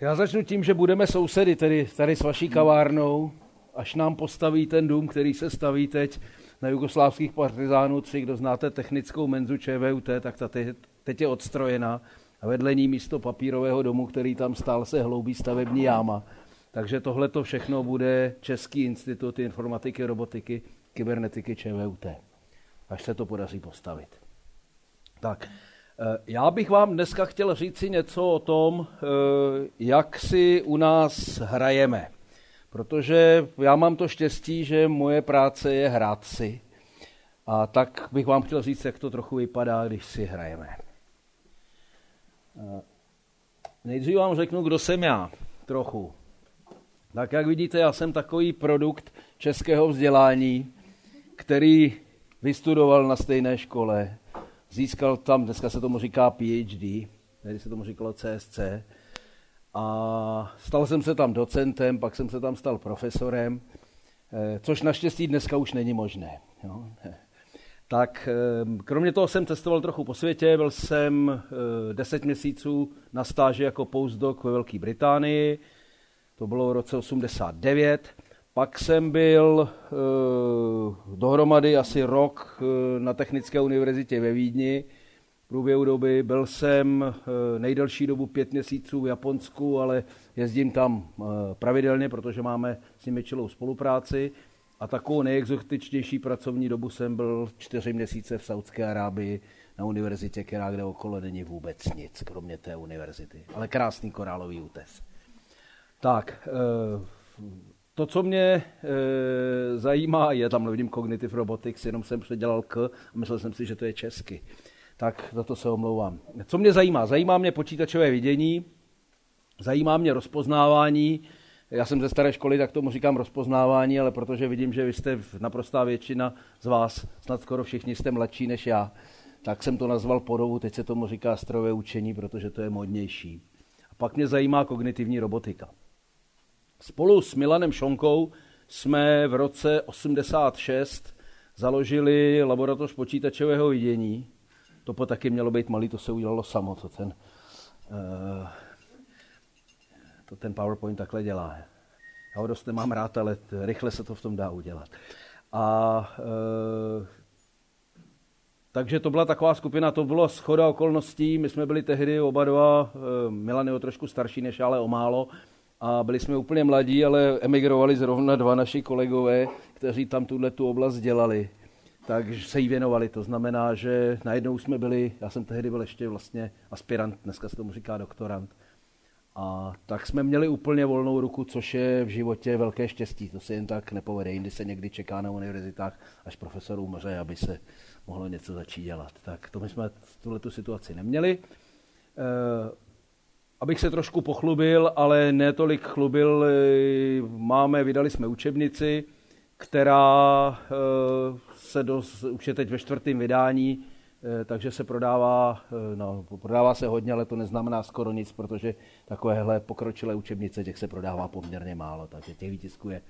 Já začnu tím, že budeme sousedy tedy tady s vaší kavárnou, až nám postaví ten dům, který se staví teď na jugoslávských partizánů 3, kdo znáte technickou menzu ČVUT, tak ta teď je odstrojená a vedle ní místo papírového domu, který tam stál, se hloubí stavební jáma. Takže tohle to všechno bude Český institut informatiky, robotiky, kybernetiky ČVUT. Až se to podaří postavit. Tak, já bych vám dneska chtěl říci něco o tom, eh, jak si u nás hrajeme. Protože já mám to štěstí, že moje práce je hrát si. A tak bych vám chtěl říct, jak to trochu vypadá, když si hrajeme. Eh, nejdřív vám řeknu, kdo jsem já. Trochu. Tak jak vidíte, já jsem takový produkt českého vzdělání, který vystudoval na stejné škole, získal tam, dneska se tomu říká PhD, tady se tomu říkalo CSC, a stal jsem se tam docentem, pak jsem se tam stal profesorem, eh, což naštěstí dneska už není možné. Jo. Tak eh, kromě toho jsem cestoval trochu po světě, byl jsem eh, deset měsíců na stáži jako postdoc ve Velké Británii, to bylo v roce 89. Pak jsem byl e, dohromady asi rok e, na Technické univerzitě ve Vídni. V průběhu doby byl jsem e, nejdelší dobu pět měsíců v Japonsku, ale jezdím tam e, pravidelně, protože máme s nimi čilou spolupráci. A takovou nejexotičtější pracovní dobu jsem byl čtyři měsíce v Saudské Arábii na univerzitě, která kde okolo není vůbec nic, kromě té univerzity. Ale krásný korálový útes. Tak, eh, to, co mě e, zajímá, je, tam nevidím Cognitive Robotics, jenom jsem předělal K a myslel jsem si, že to je česky. Tak za to se omlouvám. Co mě zajímá? Zajímá mě počítačové vidění, zajímá mě rozpoznávání. Já jsem ze staré školy, tak tomu říkám rozpoznávání, ale protože vidím, že vy jste naprostá většina z vás, snad skoro všichni jste mladší než já, tak jsem to nazval podobu, teď se tomu říká strojové učení, protože to je modnější. A pak mě zajímá kognitivní robotika. Spolu s Milanem Šonkou jsme v roce 86 založili laboratoř počítačového vidění. To po taky mělo být malý, to se udělalo samo, to ten, uh, to ten PowerPoint takhle dělá. Já ho dost nemám rád, ale rychle se to v tom dá udělat. A uh, takže to byla taková skupina, to bylo schoda okolností. My jsme byli tehdy oba dva, eh, Milan je o trošku starší než ale o málo, a byli jsme úplně mladí, ale emigrovali zrovna dva naši kolegové, kteří tam tuhle tu oblast dělali. Takže se jí věnovali. To znamená, že najednou jsme byli, já jsem tehdy byl ještě vlastně aspirant, dneska se tomu říká doktorant. A tak jsme měli úplně volnou ruku, což je v životě velké štěstí. To se jen tak nepovede. Jindy se někdy čeká na univerzitách, až profesor umře, aby se mohlo něco začít dělat. Tak to my jsme tuhle tu situaci neměli. Abych se trošku pochlubil, ale ne tolik chlubil, eh, máme, vydali jsme učebnici, která eh, se dost, už je teď ve čtvrtém vydání, eh, takže se prodává, no, prodává se hodně, ale to neznamená skoro nic, protože takovéhle pokročilé učebnice, těch se prodává poměrně málo, takže těch výtisků je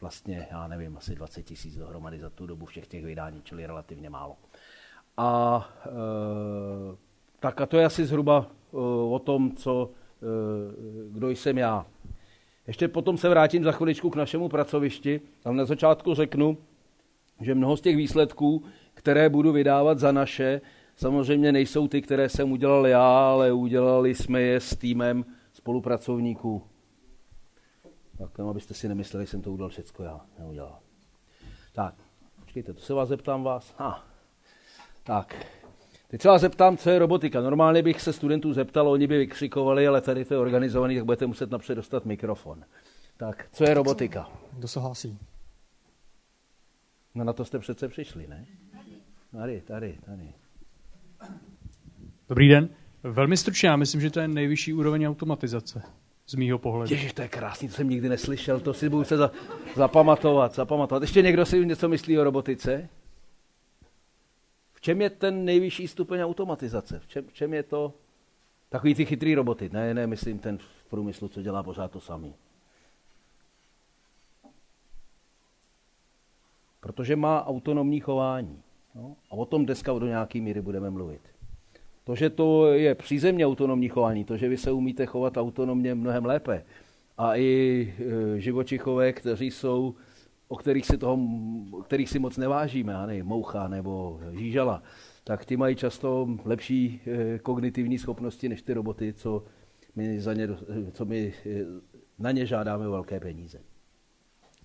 vlastně, já nevím, asi 20 tisíc dohromady za tu dobu všech těch vydání, čili relativně málo. A e, tak a to je asi zhruba o tom, co, eh, kdo jsem já. Ještě potom se vrátím za chviličku k našemu pracovišti, ale na začátku řeknu, že mnoho z těch výsledků, které budu vydávat za naše, samozřejmě nejsou ty, které jsem udělal já, ale udělali jsme je s týmem spolupracovníků. Tak abyste si nemysleli, že jsem to udělal všechno já. Neudělal. Tak, počkejte, to se vás zeptám vás. Ha. Tak, Teď se vás zeptám, co je robotika. Normálně bych se studentů zeptal, oni by vykřikovali, ale tady to je organizovaný, tak budete muset napřed dostat mikrofon. Tak, co je robotika? Kdo se hlásí? No na to jste přece přišli, ne? Tady, tady, tady. Dobrý den. Velmi stručně, já myslím, že to je nejvyšší úroveň automatizace z mýho pohledu. Ježiš, to je krásný, to jsem nikdy neslyšel, to si budu se za, zapamatovat, zapamatovat. Ještě někdo si něco myslí o robotice? Čem je ten nejvyšší stupeň automatizace? V čem, v čem je to takový ty chytrý roboty? Ne, ne, myslím ten v průmyslu, co dělá pořád to samý. Protože má autonomní chování. No? A o tom dneska do nějaké míry budeme mluvit. To, že to je přízemně autonomní chování, to, že vy se umíte chovat autonomně mnohem lépe. A i e, živočichové, kteří jsou, o kterých si, toho, o kterých si moc nevážíme, ne, moucha nebo žížala, tak ty mají často lepší e, kognitivní schopnosti než ty roboty, co my, za ně, co my e, na ně žádáme velké peníze.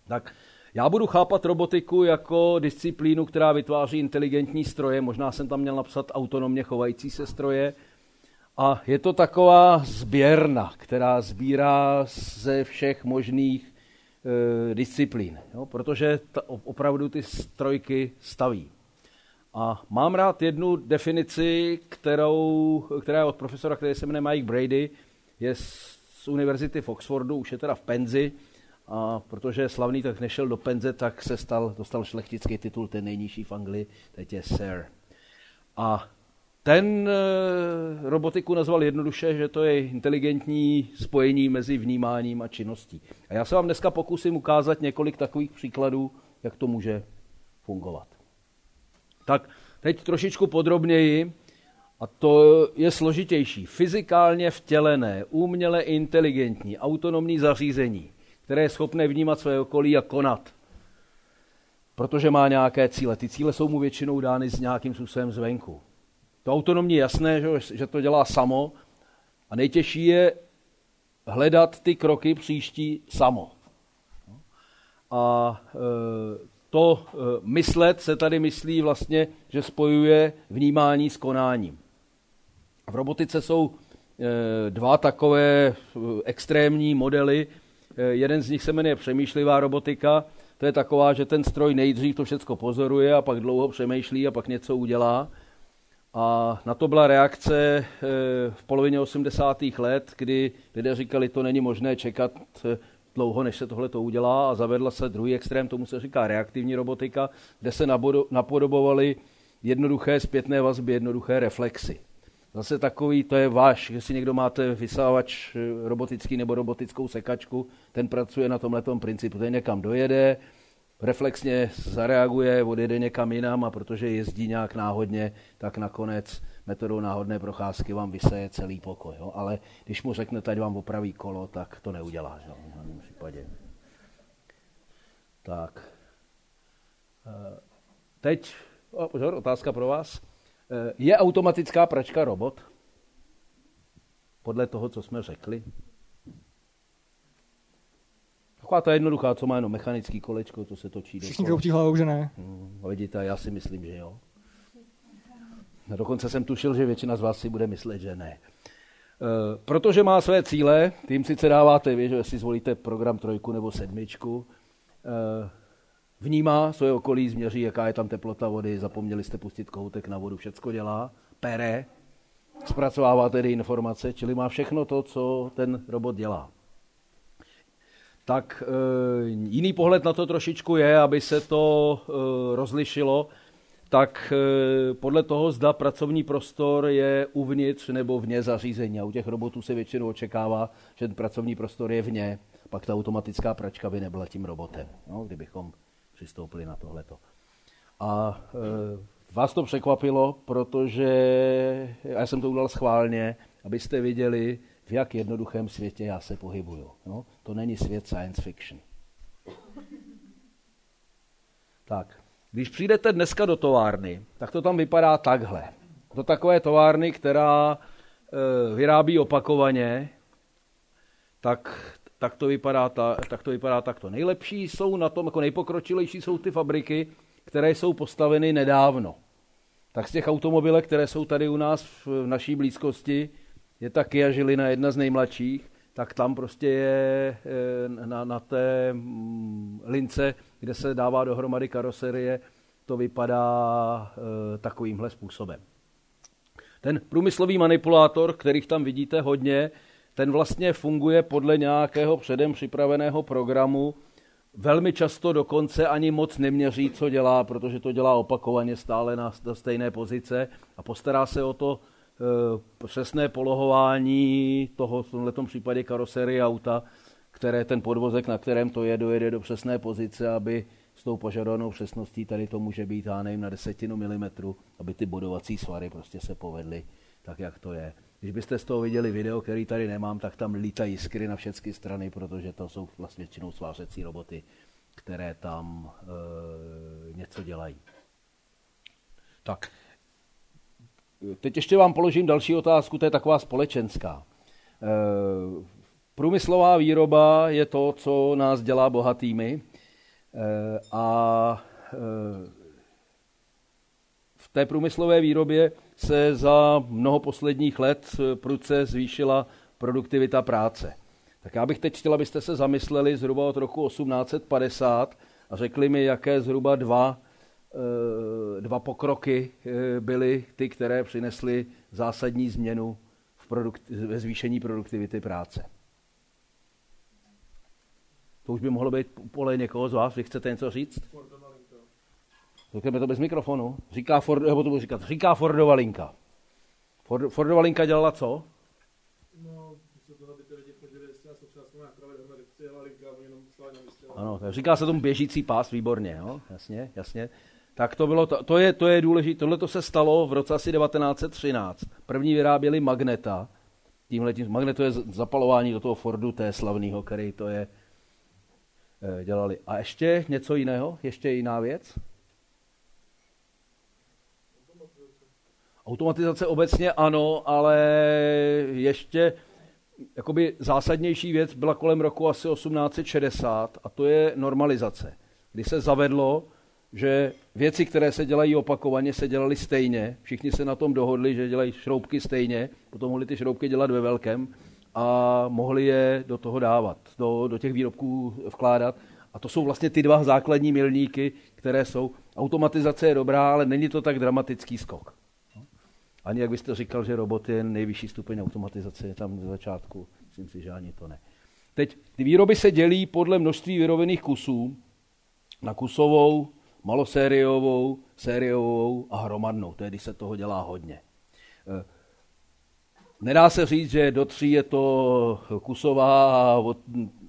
Tak já budu chápat robotiku jako disciplínu, která vytváří inteligentní stroje. Možná jsem tam měl napsat autonomně chovající se stroje. A je to taková sběrna, která sbírá ze všech možných disciplín, jo? protože ta, opravdu ty strojky staví. A mám rád jednu definici, kterou, která je od profesora, který se jmenuje Mike Brady, je z univerzity v Oxfordu, už je teda v penzi, a protože je slavný, tak nešel do penze, tak se stal, dostal šlechtický titul, ten nejnižší v Anglii, teď je Sir. A ten e, robotiku nazval jednoduše, že to je inteligentní spojení mezi vnímáním a činností. A já se vám dneska pokusím ukázat několik takových příkladů, jak to může fungovat. Tak teď trošičku podrobněji, a to je složitější. Fyzikálně vtělené, uměle inteligentní, autonomní zařízení které je schopné vnímat své okolí a konat. Protože má nějaké cíle. Ty cíle jsou mu většinou dány s nějakým způsobem zvenku. To autonomní je jasné, že, to dělá samo a nejtěžší je hledat ty kroky příští samo. A e, to e, myslet se tady myslí vlastně, že spojuje vnímání s konáním. V robotice jsou e, dva takové extrémní modely, jeden z nich se jmenuje přemýšlivá robotika. To je taková, že ten stroj nejdřív to všechno pozoruje a pak dlouho přemýšlí a pak něco udělá. A na to byla reakce eh, v polovině 80. let, kdy lidé říkali, to není možné čekat eh, dlouho, než se tohle to udělá a zavedla se druhý extrém, tomu se říká reaktivní robotika, kde se napodobovaly jednoduché zpětné vazby, jednoduché reflexy. Zase takový, to je váš, že si někdo máte vysávač eh, robotický nebo robotickou sekačku, ten pracuje na tomhle principu. Ten někam dojede, reflexně zareaguje, odjede někam jinam a protože jezdí nějak náhodně, tak nakonec metodou náhodné procházky vám vyseje celý pokoj. Jo? Ale když mu řeknete, ať vám opraví kolo, tak to neudělá. Že? V žádném případě. Tak. Eh, teď, o, pozor, otázka pro vás. Eh, je automatická pračka robot? Podle toho, co jsme řekli. Taková ta jednoduchá, co má jenom mechanický kolečko, co se točí. Všichni kroutí hlavou, že ne? Hmm, vidíte, já si myslím, že jo. A dokonce jsem tušil, že většina z vás si bude myslet, že ne. E, protože má své cíle, tím sice dáváte, vy, že si zvolíte program trojku nebo sedmičku, e, vnímá svoje okolí, změří, jaká je tam teplota vody, zapomněli jste pustit kohoutek na vodu, všecko dělá, pere, zpracovává tedy informace, čili má všechno to, co ten robot dělá. Tak e, jiný pohled na to trošičku je, aby se to e, rozlišilo, tak e, podle toho, zda pracovní prostor je uvnitř nebo vně zařízení. A u těch robotů se většinou očekává, že ten pracovní prostor je vně, pak ta automatická pračka by nebyla tím robotem, no, kdybychom přistoupili na tohleto. A vás to překvapilo, protože já jsem to udělal schválně, abyste viděli, v jak jednoduchém světě já se pohybuju. No, to není svět science fiction. Tak, když přijdete dneska do továrny, tak to tam vypadá takhle. Do takové továrny, která e, vyrábí opakovaně, tak tak to vypadá, ta, tak to vypadá takto. Nejlepší jsou na tom, jako nejpokročilejší jsou ty fabriky, které jsou postaveny nedávno. Tak z těch automobilek, které jsou tady u nás v naší blízkosti, je ta Kia Žilina jedna z nejmladších, tak tam prostě je eh, na, na té mm, lince, kde se dává dohromady karoserie, to vypadá e, takovýmhle způsobem. Ten průmyslový manipulátor, kterých tam vidíte hodně, ten vlastně funguje podle nějakého předem připraveného programu, velmi často dokonce ani moc neměří, co dělá, protože to dělá opakovaně stále na, stejné pozice a postará se o to přesné polohování toho, v tomto případě karoserie auta, které ten podvozek, na kterém to je, dojede do přesné pozice, aby s tou požadovanou přesností, tady to může být, já nevím, na desetinu milimetru, aby ty bodovací svary prostě se povedly tak jak to je. Když byste z toho viděli video, který tady nemám, tak tam lítají jiskry na všechny strany, protože to jsou vlastně většinou svářecí roboty, které tam e, něco dělají. Tak, teď ještě vám položím další otázku, to je taková společenská. E, průmyslová výroba je to, co nás dělá bohatými e, a e, v té průmyslové výrobě se za mnoho posledních let prudce zvýšila produktivita práce. Tak já bych teď chtěl, abyste se zamysleli zhruba od roku 1850 a řekli mi, jaké zhruba dva, eh, dva pokroky eh, byly ty, které přinesly zásadní změnu v produkt, ve zvýšení produktivity práce. To už by mohlo být pole někoho z vás. Vy chcete něco říct? Řekneme to bez mikrofonu. Říká, Ford, nebo to budu říkat, říká Fordova linka. Ford, Fordova linka dělala co? No, ano, tak říká se tomu běžící pás, výborně, jo? jasně, jasně. Tak to bylo, to, to je, to je důležité, tohle to se stalo v roce asi 1913. První vyráběli magneta, tímhle tím, magnet to je zapalování do toho Fordu, té slavného, který to je, eh, dělali. A ještě něco jiného, ještě jiná věc? Automatizace obecně ano, ale ještě jakoby zásadnější věc byla kolem roku asi 1860 a to je normalizace, kdy se zavedlo, že věci, které se dělají opakovaně, se dělaly stejně. Všichni se na tom dohodli, že dělají šroubky stejně, potom mohli ty šroubky dělat ve velkém a mohli je do toho dávat, do, do těch výrobků vkládat. A to jsou vlastně ty dva základní milníky, které jsou. Automatizace je dobrá, ale není to tak dramatický skok. Ani jak byste říkal, že robot je nejvyšší stupeň automatizace, je tam z začátku. Myslím si, že ani to ne. Teď ty výroby se dělí podle množství vyrobených kusů na kusovou, malosériovou, sériovou a hromadnou. To je, když se toho dělá hodně. Eh, nedá se říct, že do tří je to kusová a,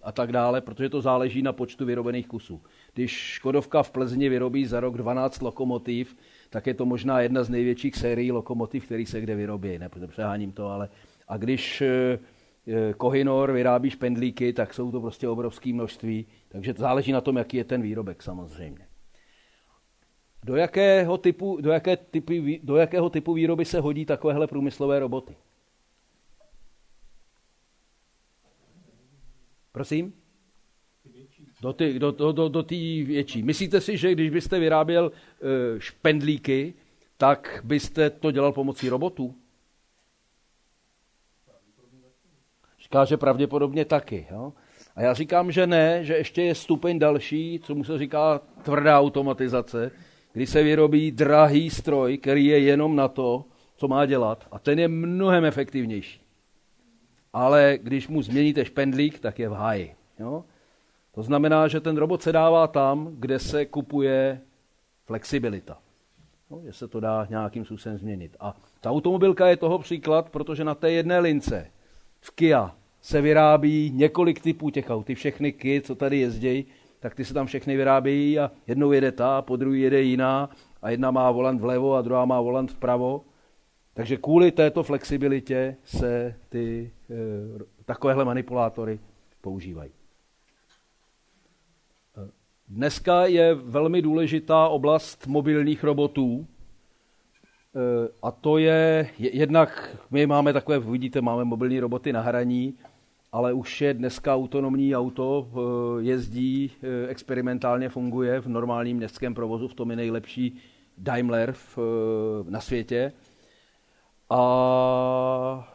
a tak dále, protože to záleží na počtu vyrobených kusů. Když Škodovka v Plzni vyrobí za rok 12 lokomotiv, tak je to možná jedna z největších sérií lokomotiv, který se kde vyrobí. Ne, přeháním to, ale a když eh, eh, Kohinor vyrábí špendlíky, tak jsou to prostě obrovské množství, takže to záleží na tom, jaký je ten výrobek samozřejmě. Do jakého typu, do jaké typy, do jakého typu výroby se hodí takovéhle průmyslové roboty? Prosím? Do té do, do, do, do větší. Myslíte si, že když byste vyráběl e, špendlíky, tak byste to dělal pomocí robotů? Říká, že pravděpodobně taky. Jo? A já říkám, že ne, že ještě je stupeň další, co mu se říká tvrdá automatizace, kdy se vyrobí drahý stroj, který je jenom na to, co má dělat. A ten je mnohem efektivnější. Ale když mu změníte špendlík, tak je v háji. Jo? To znamená, že ten robot se dává tam, kde se kupuje flexibilita. No, že se to dá nějakým způsobem změnit. A ta automobilka je toho příklad, protože na té jedné lince v Kia se vyrábí několik typů těch aut. Ty všechny Kia, co tady jezdí, tak ty se tam všechny vyrábějí a jednou jede ta, po druhé jede jiná a jedna má volant vlevo a druhá má volant vpravo. Takže kvůli této flexibilitě se ty e, takovéhle manipulátory používají. Dneska je velmi důležitá oblast mobilních robotů. E, a to je, jednak my máme takové, vidíte, máme mobilní roboty na hraní, ale už je dneska autonomní auto, e, jezdí, e, experimentálně funguje v normálním městském provozu, v tom je nejlepší Daimler v, na světě. A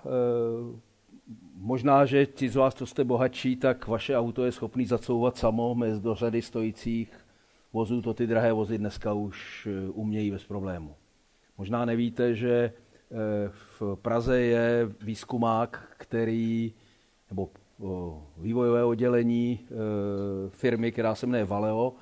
Možná, že ti z vás, co jste bohatší, tak vaše auto je schopný zacouvat samo mezi do řady stojících vozů. To ty drahé vozy dneska už eh, umějí bez problému. Možná nevíte, že eh, v Praze je výzkumák, který, nebo vývojové oddělení eh, firmy, která se jmenuje Valeo,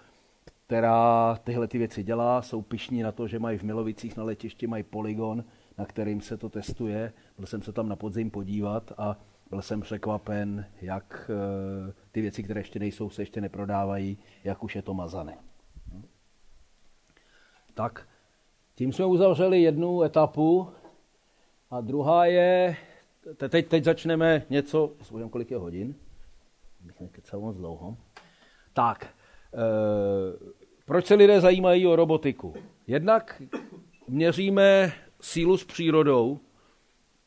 která tyhle ty věci dělá, jsou pišní na to, že mají v Milovicích na letišti mají poligon, na kterým se to testuje. Byl jsem se tam na podzim podívat a byl jsem překvapen, jak eh, ty věci, které ještě nejsou, se ještě neprodávají, jak už je to mazané. Tak, tím jsme uzavřeli jednu etapu A druhá je, teď, teď začneme něco, Spojím, kolik je hodin, bych nekecal moc dlouho. Tak, e, proč se lidé zajímají o robotiku? Jednak měříme sílu s přírodou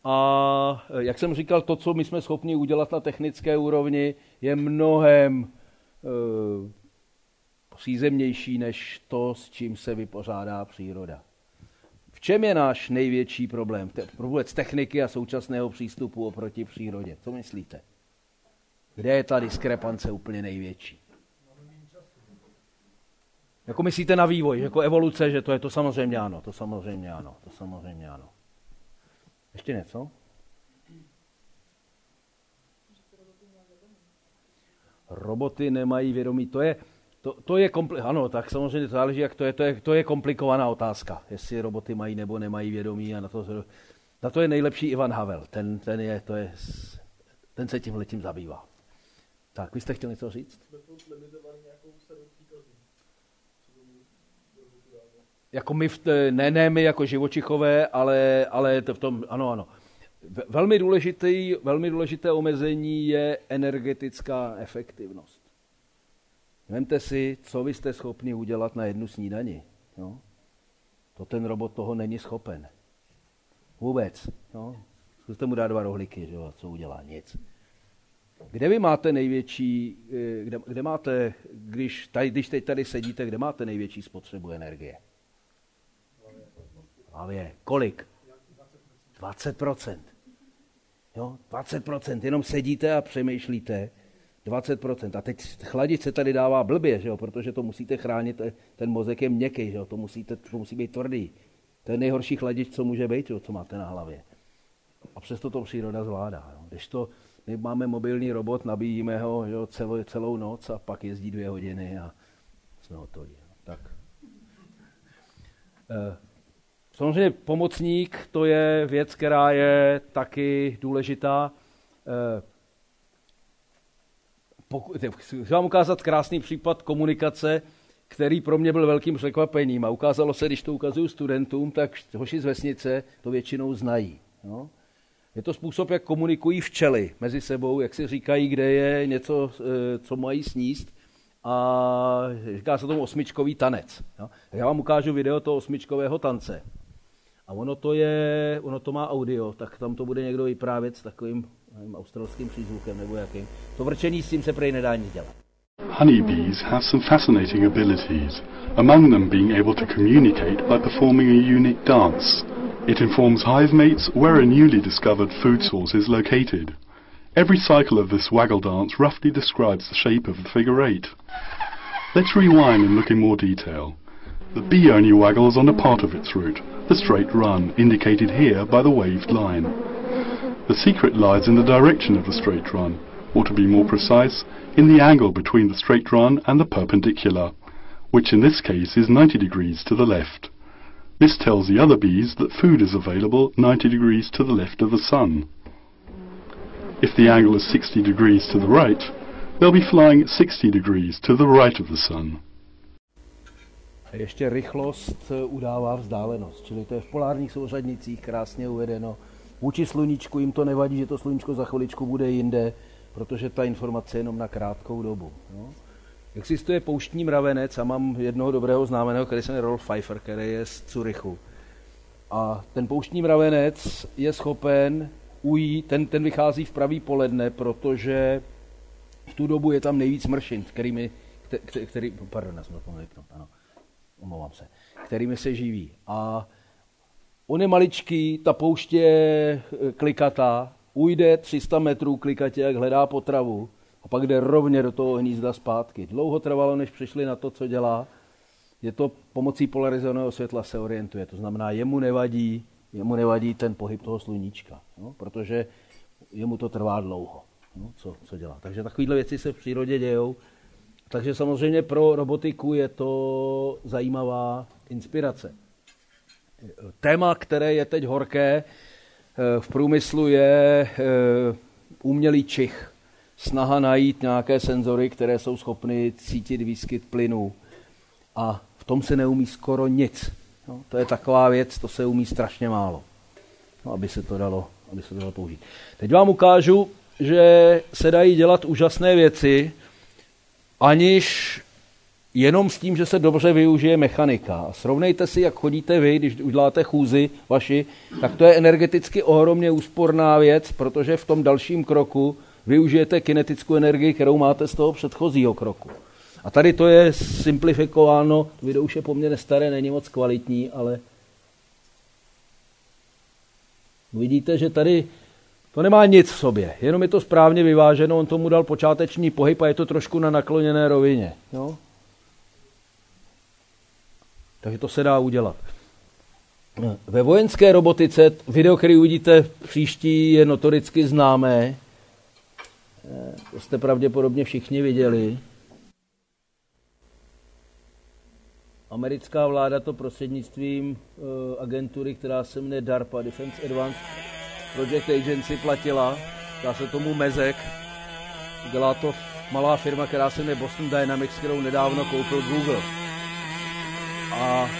a, jak jsem říkal, to, co my jsme schopni udělat na technické úrovni, je mnohem e, přízemnější než to, s čím se vypořádá příroda. Čem je náš největší problém? Vůbec techniky a současného přístupu oproti přírodě. Co myslíte? Kde je ta diskrepance úplně největší? Jako myslíte na vývoj, jako evoluce, že to je to samozřejmě ano, to samozřejmě ano, to samozřejmě ano. Ještě něco? Roboty nemají vědomí, to je, to, to je kompli- ano, tak samozřejmě záleží, jak to je, to je, to je komplikovaná otázka, jestli roboty mají nebo nemají vědomí a na to, na to je nejlepší Ivan Havel, ten, ten, je, to je, ten se tím letím zabývá. Tak, vy jste chtěl něco říct? Jako my, v, ne, ne my jako živočichové, ale, ale to v tom, ano, ano. Velmi, důležitý, velmi důležité omezení je energetická efektivnost. Vemte si, co vy jste schopni udělat na jednu snídani. Jo? To ten robot toho není schopen. Vůbec. Jo? Zkuste mu dát dva rohlíky, že jo? co udělá? Nic. Kde vy máte největší, eh, kde, kde máte, když, tady, když teď tady sedíte, kde máte největší spotřebu energie? hlavě. Kolik? 20%. Jo, 20%. Jenom sedíte a přemýšlíte. 20%. A teď chladit se tady dává blbě, že jo? protože to musíte chránit, ten mozek je měkký, že jo? To, musíte, to musí být tvrdý. To je nejhorší chladič, co může být, jo? co máte na hlavě. A přesto to příroda zvládá. Jo? Když to, my máme mobilní robot, nabíjíme ho jo, celou, celou noc a pak jezdí dvě hodiny a jsme hotoví. Tak. Eh, Samozřejmě pomocník, to je věc, která je taky důležitá. Chci vám ukázat krásný případ komunikace, který pro mě byl velkým překvapením. A ukázalo se, když to ukazuju studentům, tak hoši z vesnice to většinou znají. No? Je to způsob, jak komunikují včely mezi sebou, jak si říkají, kde je něco, eh, co mají sníst a říká se tomu osmičkový tanec. Jo? Já vám ukážu video toho osmičkového tance. A ono to, je, ono to má audio, tak tam to bude někdo vyprávět s takovým nevím, australským přízvukem nebo jakým. To vrčení s tím se prej nedá nic dělat. Honeybees have some fascinating abilities, among them being able to communicate by performing a unique dance. It informs hive mates where a newly discovered food source is located. Every cycle of this waggle dance roughly describes the shape of the figure eight. Let's rewind and look in more detail. The bee only waggles on a part of its route, the straight run, indicated here by the waved line. The secret lies in the direction of the straight run, or to be more precise, in the angle between the straight run and the perpendicular, which in this case is 90 degrees to the left. This tells the other bees that food is available 90 degrees to the left of the sun. If the angle is 60 degrees to the right, they'll be flying 60 degrees to the right of the sun. ještě rychlost eh, udává vzdálenost, čili to je v polárních souřadnicích krásně uvedeno. Vůči sluníčku jim to nevadí, že to sluníčko za chviličku bude jinde, protože ta informace je jenom na krátkou dobu. No. Existuje pouštní mravenec a mám jednoho dobrého známeného, který se jmenuje Rolf Pfeiffer, který je z Curychu. A ten pouštní mravenec je schopen ujít, ten, ten vychází v pravý poledne, protože v tu dobu je tam nejvíc mršin, kterými, který, který pardon, já jsem to ano omlouvám se, kterými se živí. A on je maličký, ta pouště je eh, klikatá, ujde 300 metrů klikatě, jak hledá potravu a pak jde rovně do toho hnízda zpátky. Dlouho trvalo, než přišli na to, co dělá. Je to pomocí polarizovaného světla se orientuje. To znamená, jemu nevadí, jemu nevadí ten pohyb toho sluníčka, no, protože jemu to trvá dlouho, no, co, co dělá. Takže takovéhle věci se v přírodě dějou takže samozřejmě pro robotiku je to zajímavá inspirace. Téma, které je teď horké eh, v průmyslu, je eh, umělý čich. Snaha najít nějaké senzory, které jsou schopny cítit výskyt plynů. A v tom se neumí skoro nic. No, to je taková věc, to se umí strašně málo. no, aby, se to dalo, aby se to dalo použít. Teď vám ukážu, že se dají dělat úžasné věci, aniž jenom s tím, že se dobře využije mechanika. Srovnejte si, jak chodíte vy, když uděláte chůzi vaši, tak to je energeticky ohromně úsporná věc, protože v tom dalším kroku využijete kinetickou energii, kterou máte z toho předchozího kroku. A tady to je simplifikováno, video už je poměrně staré, není moc kvalitní, ale vidíte, že tady to nemá nic v sobě, jenom je to správně vyváženo, on tomu dal počáteční pohyb a je to trošku na nakloněné rovině. Jo? Takže to se dá udělat. Ve vojenské robotice, video, který uvidíte příští, je notoricky známé. To jste pravděpodobně všichni viděli. Americká vláda to prostřednictvím uh, agentury, která se jmenuje DARPA, Defense Advanced Project Agency, platila. Dá se tomu Mezek. Dělá to malá firma, která se jmenuje Boston Dynamics, kterou nedávno koupil Google. A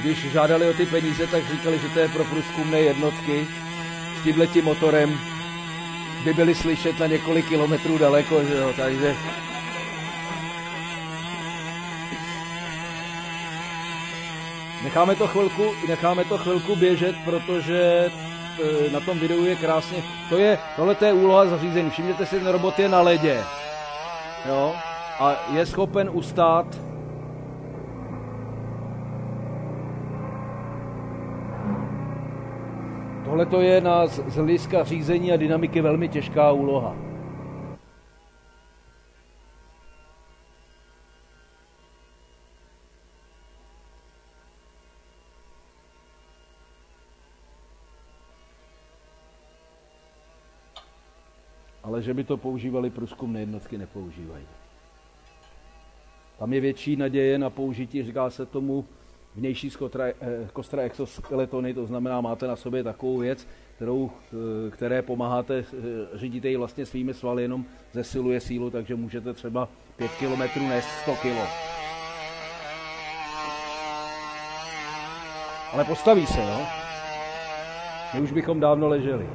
když žádali o ty peníze, tak říkali, že to je pro průzkumné jednotky. S tímhletím motorem by byly slyšet na několik kilometrů daleko, že jo, takže Necháme to chvilku, necháme to chvilku běžet, protože e, na tom videu je krásně, to je, tohle je úloha zařízení, všimněte si, ten robot je na ledě, jo, a je schopen ustát Tohle to je na z hlediska řízení a dynamiky velmi těžká úloha. ale že by to používali průzkumné jednotky, nepoužívají. Tam je větší naděje na použití, říká se tomu, vnější skostra, eh, kostra exoskeletony, to znamená, máte na sobě takovou věc, kterou, eh, které pomáháte, eh, řídíte ji vlastně svými svaly, jenom zesiluje sílu, takže můžete třeba 5 km nést 100 kg. Ale postaví se, jo? My už bychom dávno leželi.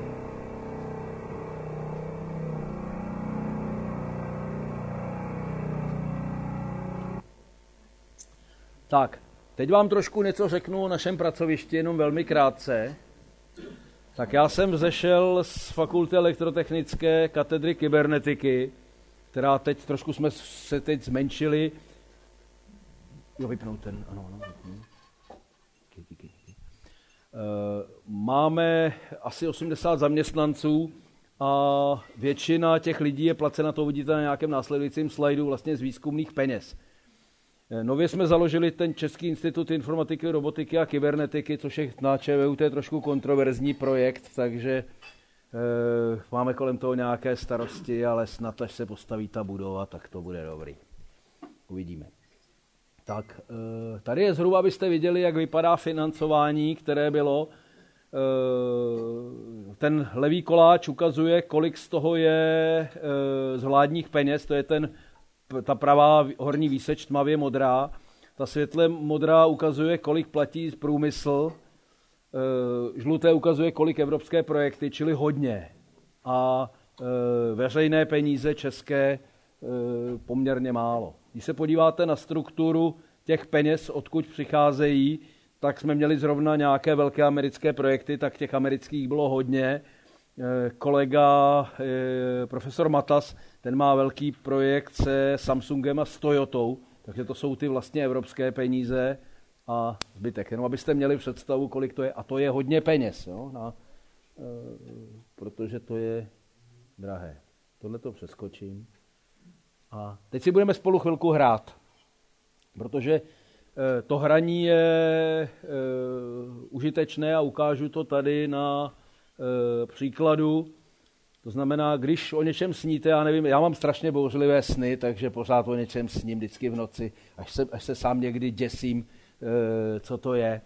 Tak, teď vám trošku něco řeknu o našem pracovišti, jenom velmi krátce. Tak já jsem zešel z fakulty elektrotechnické katedry kybernetiky, která teď, trošku jsme se teď zmenšili. Jo, vypnout ten, ano, ano. Eh, máme asi 80 zaměstnanců a většina těch lidí je placena, to uvidíte na nějakém následujícím slajdu, vlastně z výzkumných peněz. Eh, nově jsme založili ten Český institut informatiky, robotiky a kybernetiky, což je na ČVUT trošku kontroverzní projekt, takže e, máme kolem toho nějaké starosti, ale snad až se postaví ta budova, tak to bude dobrý. Uvidíme. Tak, e, tady je zhruba, abyste viděli, jak vypadá financování, které bylo. E, ten levý koláč ukazuje, kolik z toho je e, z vládních peněz, to je ten ta pravá horní výseč tmavě modrá, ta světle modrá ukazuje, kolik platí průmysl, e, žluté ukazuje, kolik evropské projekty, čili hodně. A e, veřejné peníze české e, poměrně málo. Když se podíváte na strukturu těch peněz, odkud přicházejí, tak jsme měli zrovna nějaké velké americké projekty, tak těch amerických bylo hodně. Kolega profesor Matas ten má velký projekt se Samsungem a s Toyotou, takže to jsou ty vlastně evropské peníze a zbytek. Jenom abyste měli představu, kolik to je. A to je hodně peněz, jo, na, e, protože to je drahé. Tohle to přeskočím. A teď si budeme spolu chvilku hrát, protože e, to hraní je e, užitečné a ukážu to tady na e, příkladu to znamená, když o něčem sníte, já nevím, já mám strašně bouřlivé sny, takže pořád o něčem sním vždycky v noci, až se, až se sám někdy děsím, e, co to je.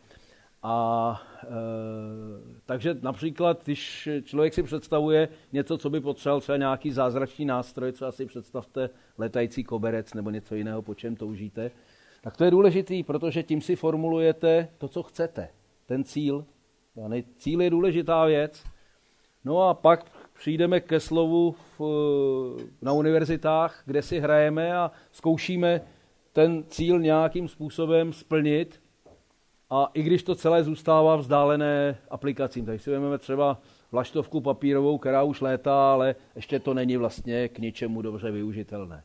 A e, takže například, když člověk si představuje něco, co by potřeboval, třeba nějaký zázračný nástroj, třeba si představte letající koberec nebo něco jiného, po čem toužíte, tak to je důležitý, protože tím si formulujete to, co chcete, ten cíl, Cíl je důležitá věc. No a pak přijdeme ke slovu v, na univerzitách, kde si hrajeme a zkoušíme ten cíl nějakým způsobem splnit. A i když to celé zůstává vzdálené aplikacím, tak si vezmeme třeba vlaštovku papírovou, která už létá, ale ještě to není vlastně k ničemu dobře využitelné.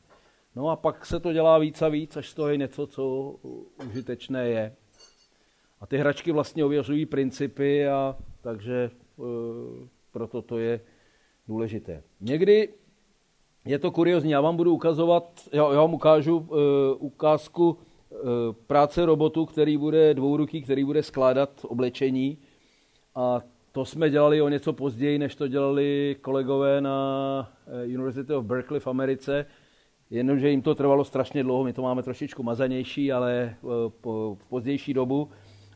No a pak se to dělá víc a víc, až z toho je něco, co užitečné je. A ty hračky vlastně ověřují principy a takže e, proto to je důležité. Někdy je to kuriozní, já vám budu ukazovat, já, já vám ukážu e, ukázku e, práce robotu, který bude dvouruký, který bude skládat oblečení a to jsme dělali o něco později, než to dělali kolegové na e, University of Berkeley v Americe, jenomže jim to trvalo strašně dlouho, my to máme trošičku mazanější, ale v pozdější dobu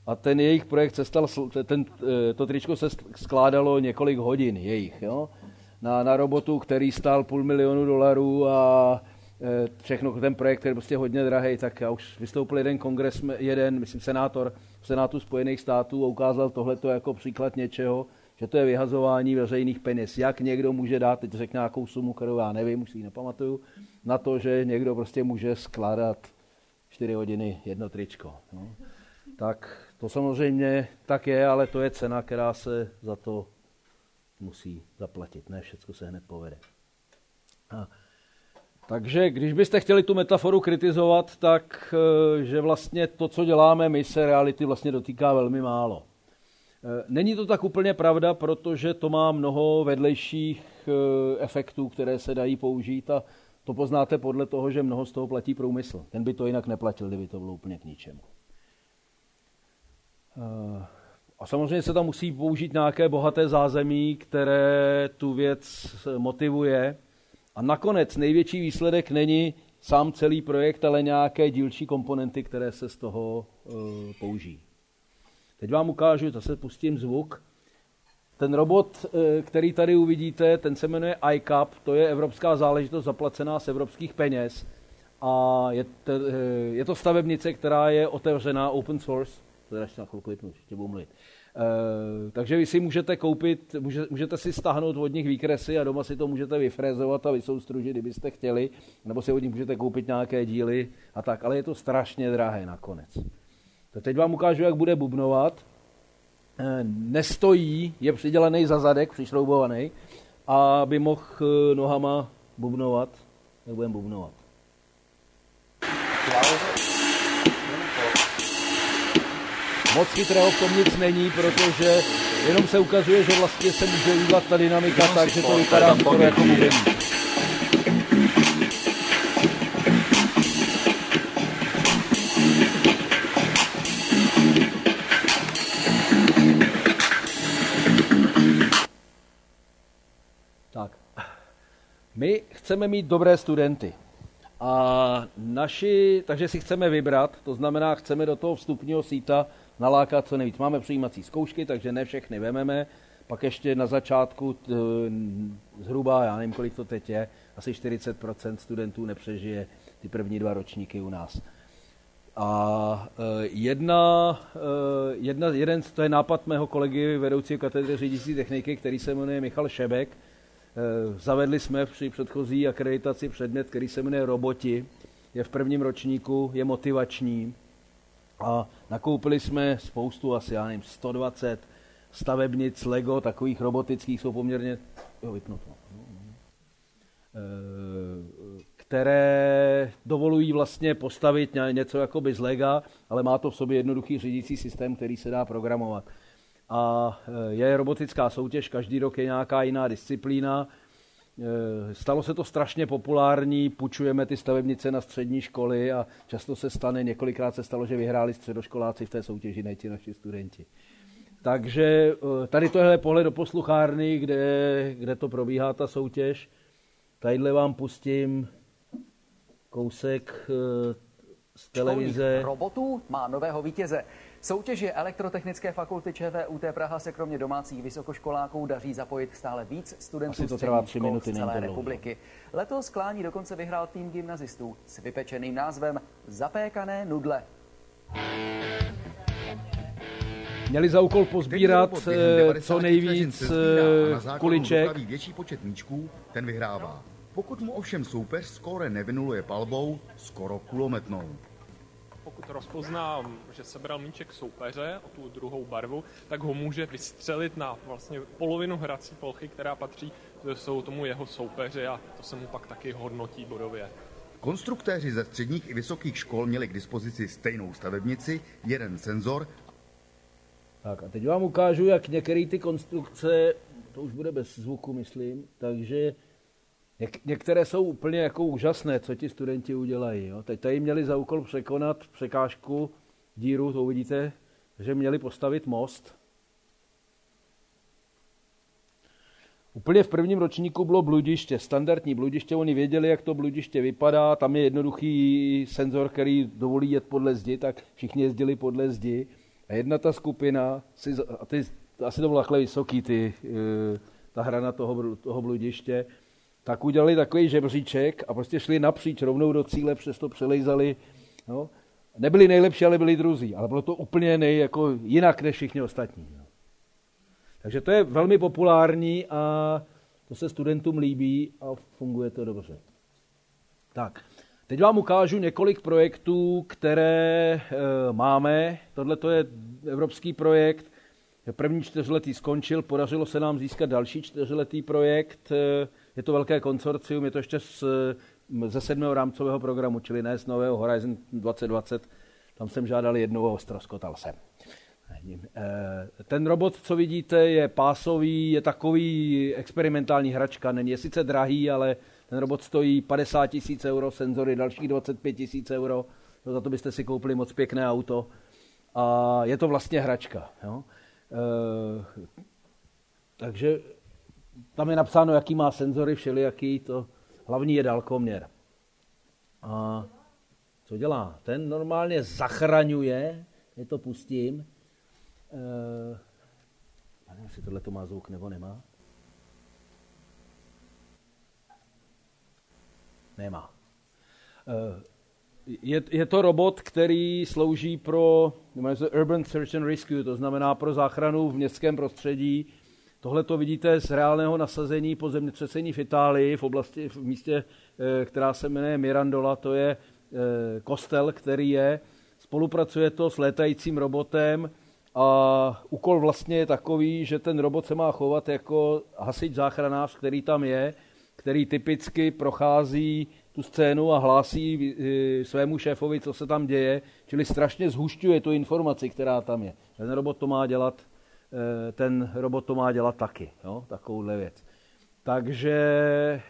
a ten jejich projekt se stal, ten, to tričko se skládalo několik hodin jejich, jo? Na, na robotu, který stál půl milionu dolarů a e, všechno, ten projekt, který je prostě hodně drahý, tak já už vystoupil jeden kongres, jeden, myslím, senátor v Senátu Spojených států a ukázal tohleto jako příklad něčeho, že to je vyhazování veřejných peněz. Jak někdo může dát, teď řekne nějakou sumu, kterou já nevím, už si ji nepamatuju, na to, že někdo prostě může skládat 4 hodiny jedno tričko. No. Tak to samozřejmě tak je, ale to je cena, která se za to musí zaplatit. Ne všechno se hned povede. A, takže když byste chtěli tu metaforu kritizovat, tak eh, že vlastně to, co děláme my, se reality vlastně dotýká velmi málo. Eh, není to tak úplně pravda, protože to má mnoho vedlejších eh, efektů, které se dají použít a to poznáte podle toho, že mnoho z toho platí průmysl. Ten by to jinak neplatil, kdyby to bylo úplně k ničemu. Eh, a samozřejmě se tam musí použít nějaké bohaté zázemí, které tu věc motivuje. A nakonec největší výsledek není sám celý projekt, ale nějaké dílčí komponenty, které se z toho uh, použijí. Teď vám ukážu, zase pustím zvuk. Ten robot, uh, který tady uvidíte, ten se jmenuje iCap, to je evropská záležitost zaplacená z evropských peněz. A je to, uh, je to stavebnice, která je otevřená open source to ještě na chvilku vypnu, ještě budu mluvit. Uh, takže vy si můžete koupit, může, můžete si stáhnout od nich výkresy a doma si to můžete vyfrézovat a vysoustružit, kdybyste chtěli, nebo si od nich můžete koupit nějaké díly a tak, ale je to strašně drahé nakonec. Tak teď vám ukážu, jak bude bubnovat. Uh, nestojí, je přidělený za zadek, přišroubovaný, aby mohl uh, nohama bubnovat, tak budeme bubnovat. Moc chytrého v tom nic není, protože jenom se ukazuje, že vlastně se může udělat ta dynamika tak, že to vypadá skoro jako bubení. Tak. My chceme mít dobré studenty. A naši, takže si chceme vybrat, to znamená, chceme do toho vstupního síta nalákat co nejvíc. Máme přijímací zkoušky, takže ne všechny vememe. Pak ještě na začátku zhruba, já nevím, kolik to teď je, asi 40% studentů nepřežije ty první dva ročníky u nás. A e, jedna, e, jedna, jeden, to je nápad mého kolegy vedoucího katedry řídící techniky, který se jmenuje Michal Šebek. Zavedli jsme při předchozí akreditaci předmět, který se jmenuje Roboti. Je v prvním ročníku, je motivační a nakoupili jsme spoustu, asi já nevím, 120 stavebnic Lego, takových robotických, jsou poměrně, jo, vypnu to, eh, které dovolují vlastně postavit něco jako z Lega, ale má to v sobě jednoduchý řídící systém, který se dá programovat. A eh, je robotická soutěž, každý rok je nějaká jiná disciplína, stalo se to strašně populární, půjčujeme ty stavebnice na střední školy a často se stane, několikrát se stalo, že vyhráli středoškoláci v té soutěži, ne ti naši studenti. Takže eh, tady to je pohled do posluchárny, kde, kde to probíhá ta soutěž. Tadyhle vám pustím kousek eh, z televize. Školních robotů má nového vítěze. Soutěži Elektrotechnické fakulty ČVUT Praha se kromě domácích vysokoškoláků daří zapojit stále víc studentů to trvá tři minuty, z celé republiky. Letos klání dokonce vyhrál tým gymnazistů s vypečeným názvem Zapékané nudle. měli za úkol pozbírat eh, co nejvíc eh, kuliček. větší počet míčků, ten vyhrává. Pokud mu ovšem soupeř skóre nevynuluje palbou, skoro kulometnou pokud rozpozná, že sebral míček soupeře o tu druhou barvu, tak ho může vystřelit na vlastně polovinu hrací plochy, která patří jsou tomu jeho soupeři a to se mu pak taky hodnotí bodově. Konstruktéři ze středních i vysokých škol měli k dispozici stejnou stavebnici, jeden senzor. Tak a teď vám ukážu, jak některé ty konstrukce, to už bude bez zvuku, myslím, takže Něk, některé jsou úplně jako úžasné, co ti studenti udělají. Jo. Teď tady měli za úkol překonat překážku, díru, to uvidíte, že měli postavit most. Úplně v prvním ročníku bylo bludiště, standardní bludiště, oni věděli, jak to bludiště vypadá, tam je jednoduchý senzor, který dovolí jet podle zdi, tak všichni jezdili podle zdi. A jedna ta skupina, si, a ty, asi to bylo takhle vysoký, ty, eh, ta hrana toho, toho bludiště, tak udělali takový žebříček a prostě šli napříč rovnou do cíle, přesto přelejzali. No. Nebyli nejlepší, ale byli druzí. Ale bylo to úplně nej, jako jinak než všichni ostatní. No. Takže to je velmi populární a to se studentům líbí a funguje to dobře. Tak, teď vám ukážu několik projektů, které e, máme. Tohle to je evropský projekt. První čtyřletý skončil, podařilo se nám získat další čtyřletý projekt. E, je to velké konsorcium, je to ještě z, ze sedmého rámcového programu, čili ne z nového Horizon 2020. Tam jsem žádal jednou a stroskotal jsem. Eh, ten robot, co vidíte, je pásový, je takový experimentální hračka. Není je sice drahý, ale ten robot stojí 50 tisíc euro, senzory dalších 25 tisíc euro. No, za to byste si koupili moc pěkné auto. A je to vlastně hračka. Jo? E, takže tam je napsáno, jaký má senzory, všelijaký, to hlavní je dálkoměr. A co dělá? Ten normálně zachraňuje, je to pustím. E, nevím, jestli tohle to má zvuk nebo nemá. Nemá. E, je, je to robot, který slouží pro Urban Search and Rescue, to znamená pro záchranu v městském prostředí Tohle to vidíte z reálného nasazení po zemětřesení v Itálii, v oblasti, v místě, eh, která se jmenuje Mirandola, to je eh, kostel, který je. Spolupracuje to s létajícím robotem a úkol vlastně je takový, že ten robot se má chovat jako hasič záchranář, který tam je, který typicky prochází tu scénu a hlásí eh, svému šéfovi, co se tam děje, čili strašně zhušťuje tu informaci, která tam je. Ten robot to má dělat ten robot to má dělat taky, jo, takovouhle věc. Takže,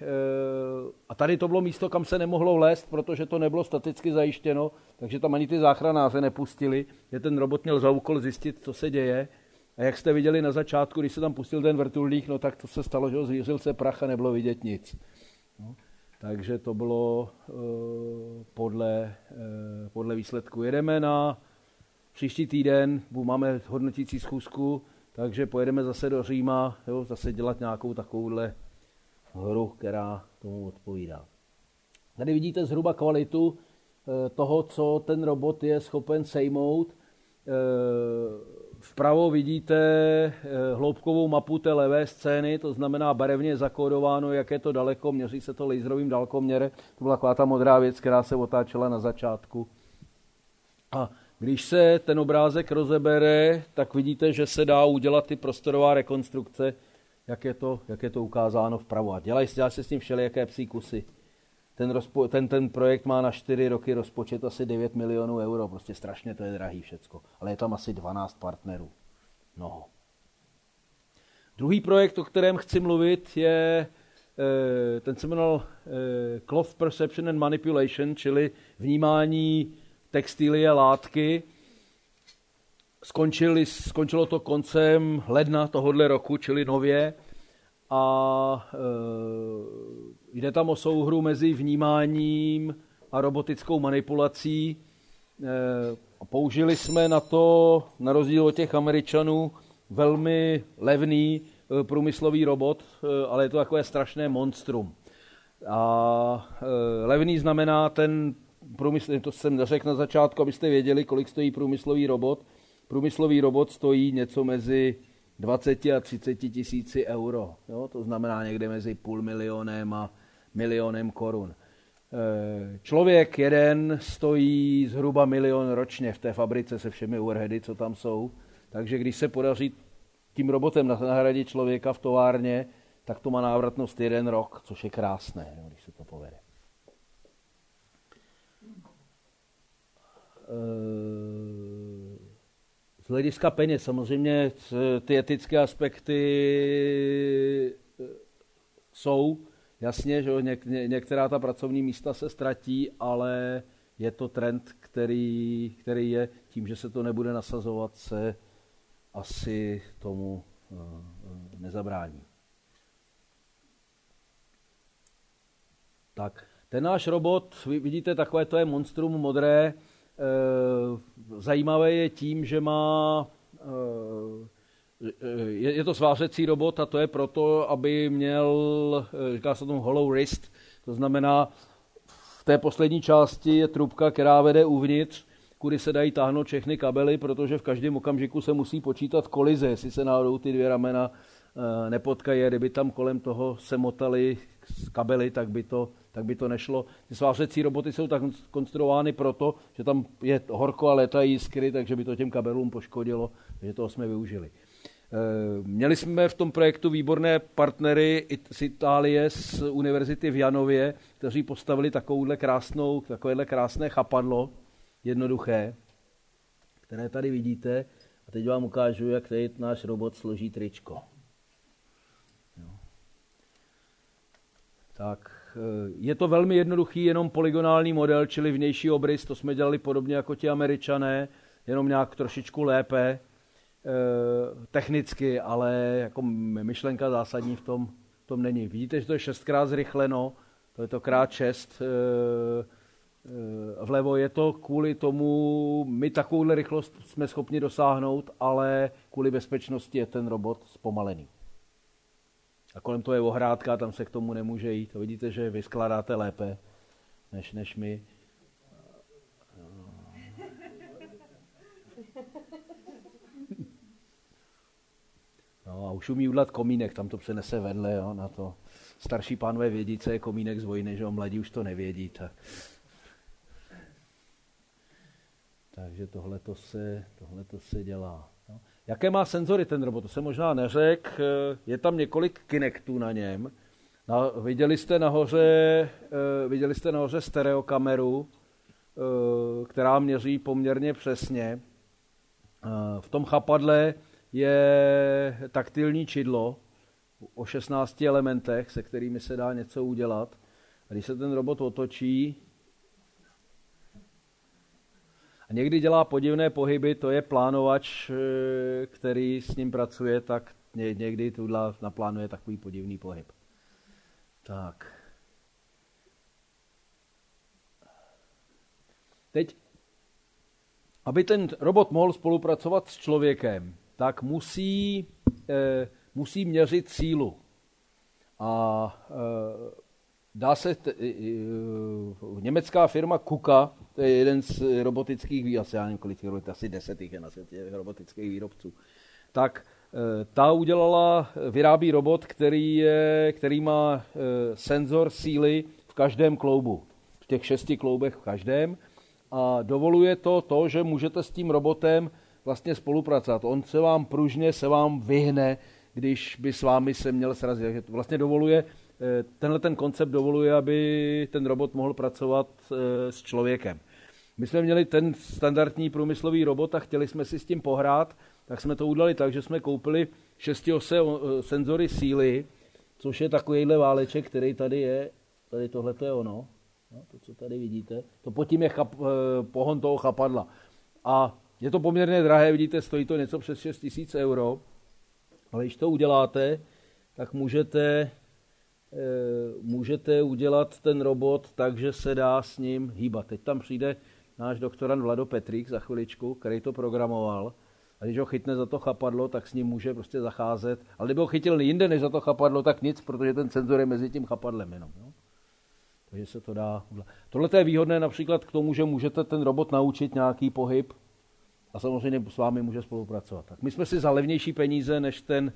eh, a tady to bylo místo, kam se nemohlo vlézt, protože to nebylo staticky zajištěno, takže tam ani ty záchranáře nepustili, že ten robot měl za úkol zjistit, co se děje. A jak jste viděli na začátku, když se tam pustil ten vrtulník, no tak to se stalo, že zvířil se prach a nebylo vidět nic. No, takže to bylo uh, podle, uh, podle výsledku. Jedeme na příští týden, máme hodnotící schůzku, takže pojedeme zase do Říma, jo, zase dělat nějakou takovouhle hru, která tomu odpovídá. Tady vidíte zhruba kvalitu eh, toho, co ten robot je schopen sejmout. Eh, vpravo vidíte eh, hloubkovou mapu té levé scény, to znamená barevně zakódováno, jak je to daleko, měří se to laserovým dálkoměrem. To byla taková ta modrá věc, která se otáčela na začátku. A když se ten obrázek rozebere, tak vidíte, že se dá udělat ty prostorová rekonstrukce, jak je to, jak je to ukázáno vpravo. A dělají, dělají se s tím všelijaké psí kusy. Ten, rozpo, ten, ten projekt má na 4 roky rozpočet asi 9 milionů euro. Prostě strašně to je drahý všecko. Ale je tam asi 12 partnerů. No. Druhý projekt, o kterém chci mluvit, je eh, ten se jmenoval eh, Cloth Perception and Manipulation, čili vnímání textilie, látky. Skončili, skončilo to koncem ledna tohohle roku, čili nově. A e, jde tam o souhru mezi vnímáním a robotickou manipulací. E, použili jsme na to, na rozdíl od těch Američanů, velmi levný e, průmyslový robot, e, ale je to takové strašné monstrum. A e, levný znamená ten průmysl, to jsem neřekl na začátku, abyste věděli, kolik stojí průmyslový robot. průmyslový robot stojí něco mezi 20 a 30 tisíci euro. Jo? To znamená někde mezi půl milionem a milionem korun. Eh, člověk jeden stojí zhruba milion ročně v té fabrice se všemi overheady, co tam jsou. Takže když se podaří tím robotem nahradit člověka v továrně, tak to má návratnost jeden rok, což je krásné, když se to povede. Eh, z hlediska peněz, samozřejmě ty etické aspekty eh, jsou, jasně, že něk, některá ta pracovní místa se ztratí, ale je to trend, který, který je tím, že se to nebude nasazovat, se asi tomu eh, nezabrání. Tak, ten náš robot, vidíte, takové to je monstrum modré, Eh, zajímavé je tím, že má eh, je to svářecí robot a to je proto, aby měl, eh, říká se tomu hollow wrist, to znamená, v té poslední části je trubka, která vede uvnitř, kudy se dají táhnout všechny kabely, protože v každém okamžiku se musí počítat kolize, jestli se náhodou ty dvě ramena nepotkají, kdyby tam kolem toho se motaly kabely, tak by to tak by to nešlo. Ty svářecí roboty jsou tak konstruovány proto, že tam je horko a letají jiskry, takže by to těm kabelům poškodilo, takže toho jsme využili. Eh, měli jsme v tom projektu výborné partnery z Itálie, z univerzity v Janově, kteří postavili takovouhle krásnou, takovéhle krásné chapadlo, jednoduché, které tady vidíte. A teď vám ukážu, jak tady náš robot složí tričko. Tak, Eh, je to velmi jednoduchý, jenom polygonální model, čili vnější obrys, to jsme dělali podobně jako ti američané, jenom nějak trošičku lépe eh, technicky, ale jako myšlenka zásadní v tom, v tom není. Vidíte, že to je šestkrát zrychleno, to je to krát šest, eh, vlevo je to kvůli tomu, my takovouhle rychlost jsme schopni dosáhnout, ale kvůli bezpečnosti je ten robot zpomalený. A kolem toho je ohrádka, tam se k tomu nemůže jít. To vidíte, že vy skládáte lépe než, než my. No a už umí udělat komínek, tam to přenese vedle, jo, na to. Starší pánové vědí, co je komínek z vojny, že jo, mladí už to nevědí. Tak. Takže tohle to se, tohleto se dělá. Jaké má senzory ten robot? To se možná neřek. Je tam několik Kinectů na něm. Na, viděli, jste nahoře, eh, viděli jste nahoře stereokameru, eh, která měří poměrně přesně. Eh, v tom chapadle je taktilní čidlo o 16 elementech, se kterými se dá něco udělat. A když se ten robot otočí, a někdy dělá podivné pohyby, to je plánovač, eh, který s ním pracuje, tak někdy tudla naplánuje takový podivný pohyb. Tak. Teď, aby ten robot mohl spolupracovat s člověkem, tak musí, eh, musí měřit sílu. A eh, dá se, t, německá firma Kuka, to je jeden z robotických, asi já nevím, kolik těch asi deset je na světě robotických výrobců, tak e, ta udělala, vyrábí robot, který, je, který má e, senzor síly v každém kloubu, v těch šesti kloubech v každém a dovoluje to to, že můžete s tím robotem vlastně spolupracovat. On se vám pružně, se vám vyhne, když by s vámi se měl srazit. Takže vlastně dovoluje Eh, tenhle ten koncept dovoluje, aby ten robot mohl pracovat eh, s člověkem. My jsme měli ten standardní průmyslový robot a chtěli jsme si s tím pohrát, tak jsme to udělali tak, že jsme koupili šestiose eh, senzory síly, což je takovýhle váleček, který tady je. Tady tohle je ono, no, to, co tady vidíte. To pod tím je chap, pohon toho chapadla. A je to poměrně drahé, vidíte, stojí to něco přes 6 000 euro. Ale když to uděláte, tak můžete Eh, můžete udělat ten robot tak, že se dá s ním hýbat. Teď tam přijde náš doktorant Vlado Petrík za chviličku, který to programoval. A když ho chytne za to chapadlo, tak s ním může prostě zacházet. Ale kdyby ho chytil jinde než za to chapadlo, tak nic, protože ten senzor je mezi tím chapadlem jenom. Jo? Takže se to dá. Tohle je výhodné například k tomu, že můžete ten robot naučit nějaký pohyb a samozřejmě s vámi může spolupracovat. Tak my jsme si za levnější peníze než ten,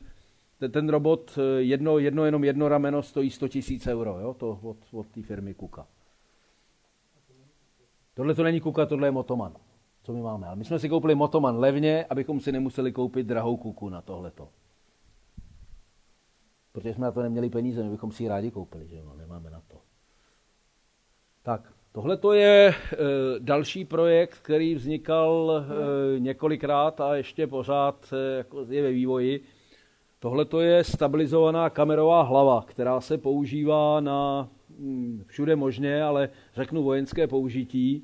ten, robot, eh, jedno, jedno, jenom jedno rameno stojí 100 tisíc euro, jo, to od, od té firmy Kuka. Tohle to není Kuka, tohle je Motoman, co my máme. Ale my jsme si koupili Motoman levně, abychom si nemuseli koupit drahou Kuku na tohleto. Protože jsme na to neměli peníze, my bychom si ji rádi koupili, že jo, nemáme na to. Tak, tohle to je e, další projekt, který vznikal e, několikrát a ještě pořád jako je ve vývoji. Tohle to je stabilizovaná kamerová hlava, která se používá na hm, všude možně, ale řeknu vojenské použití. E,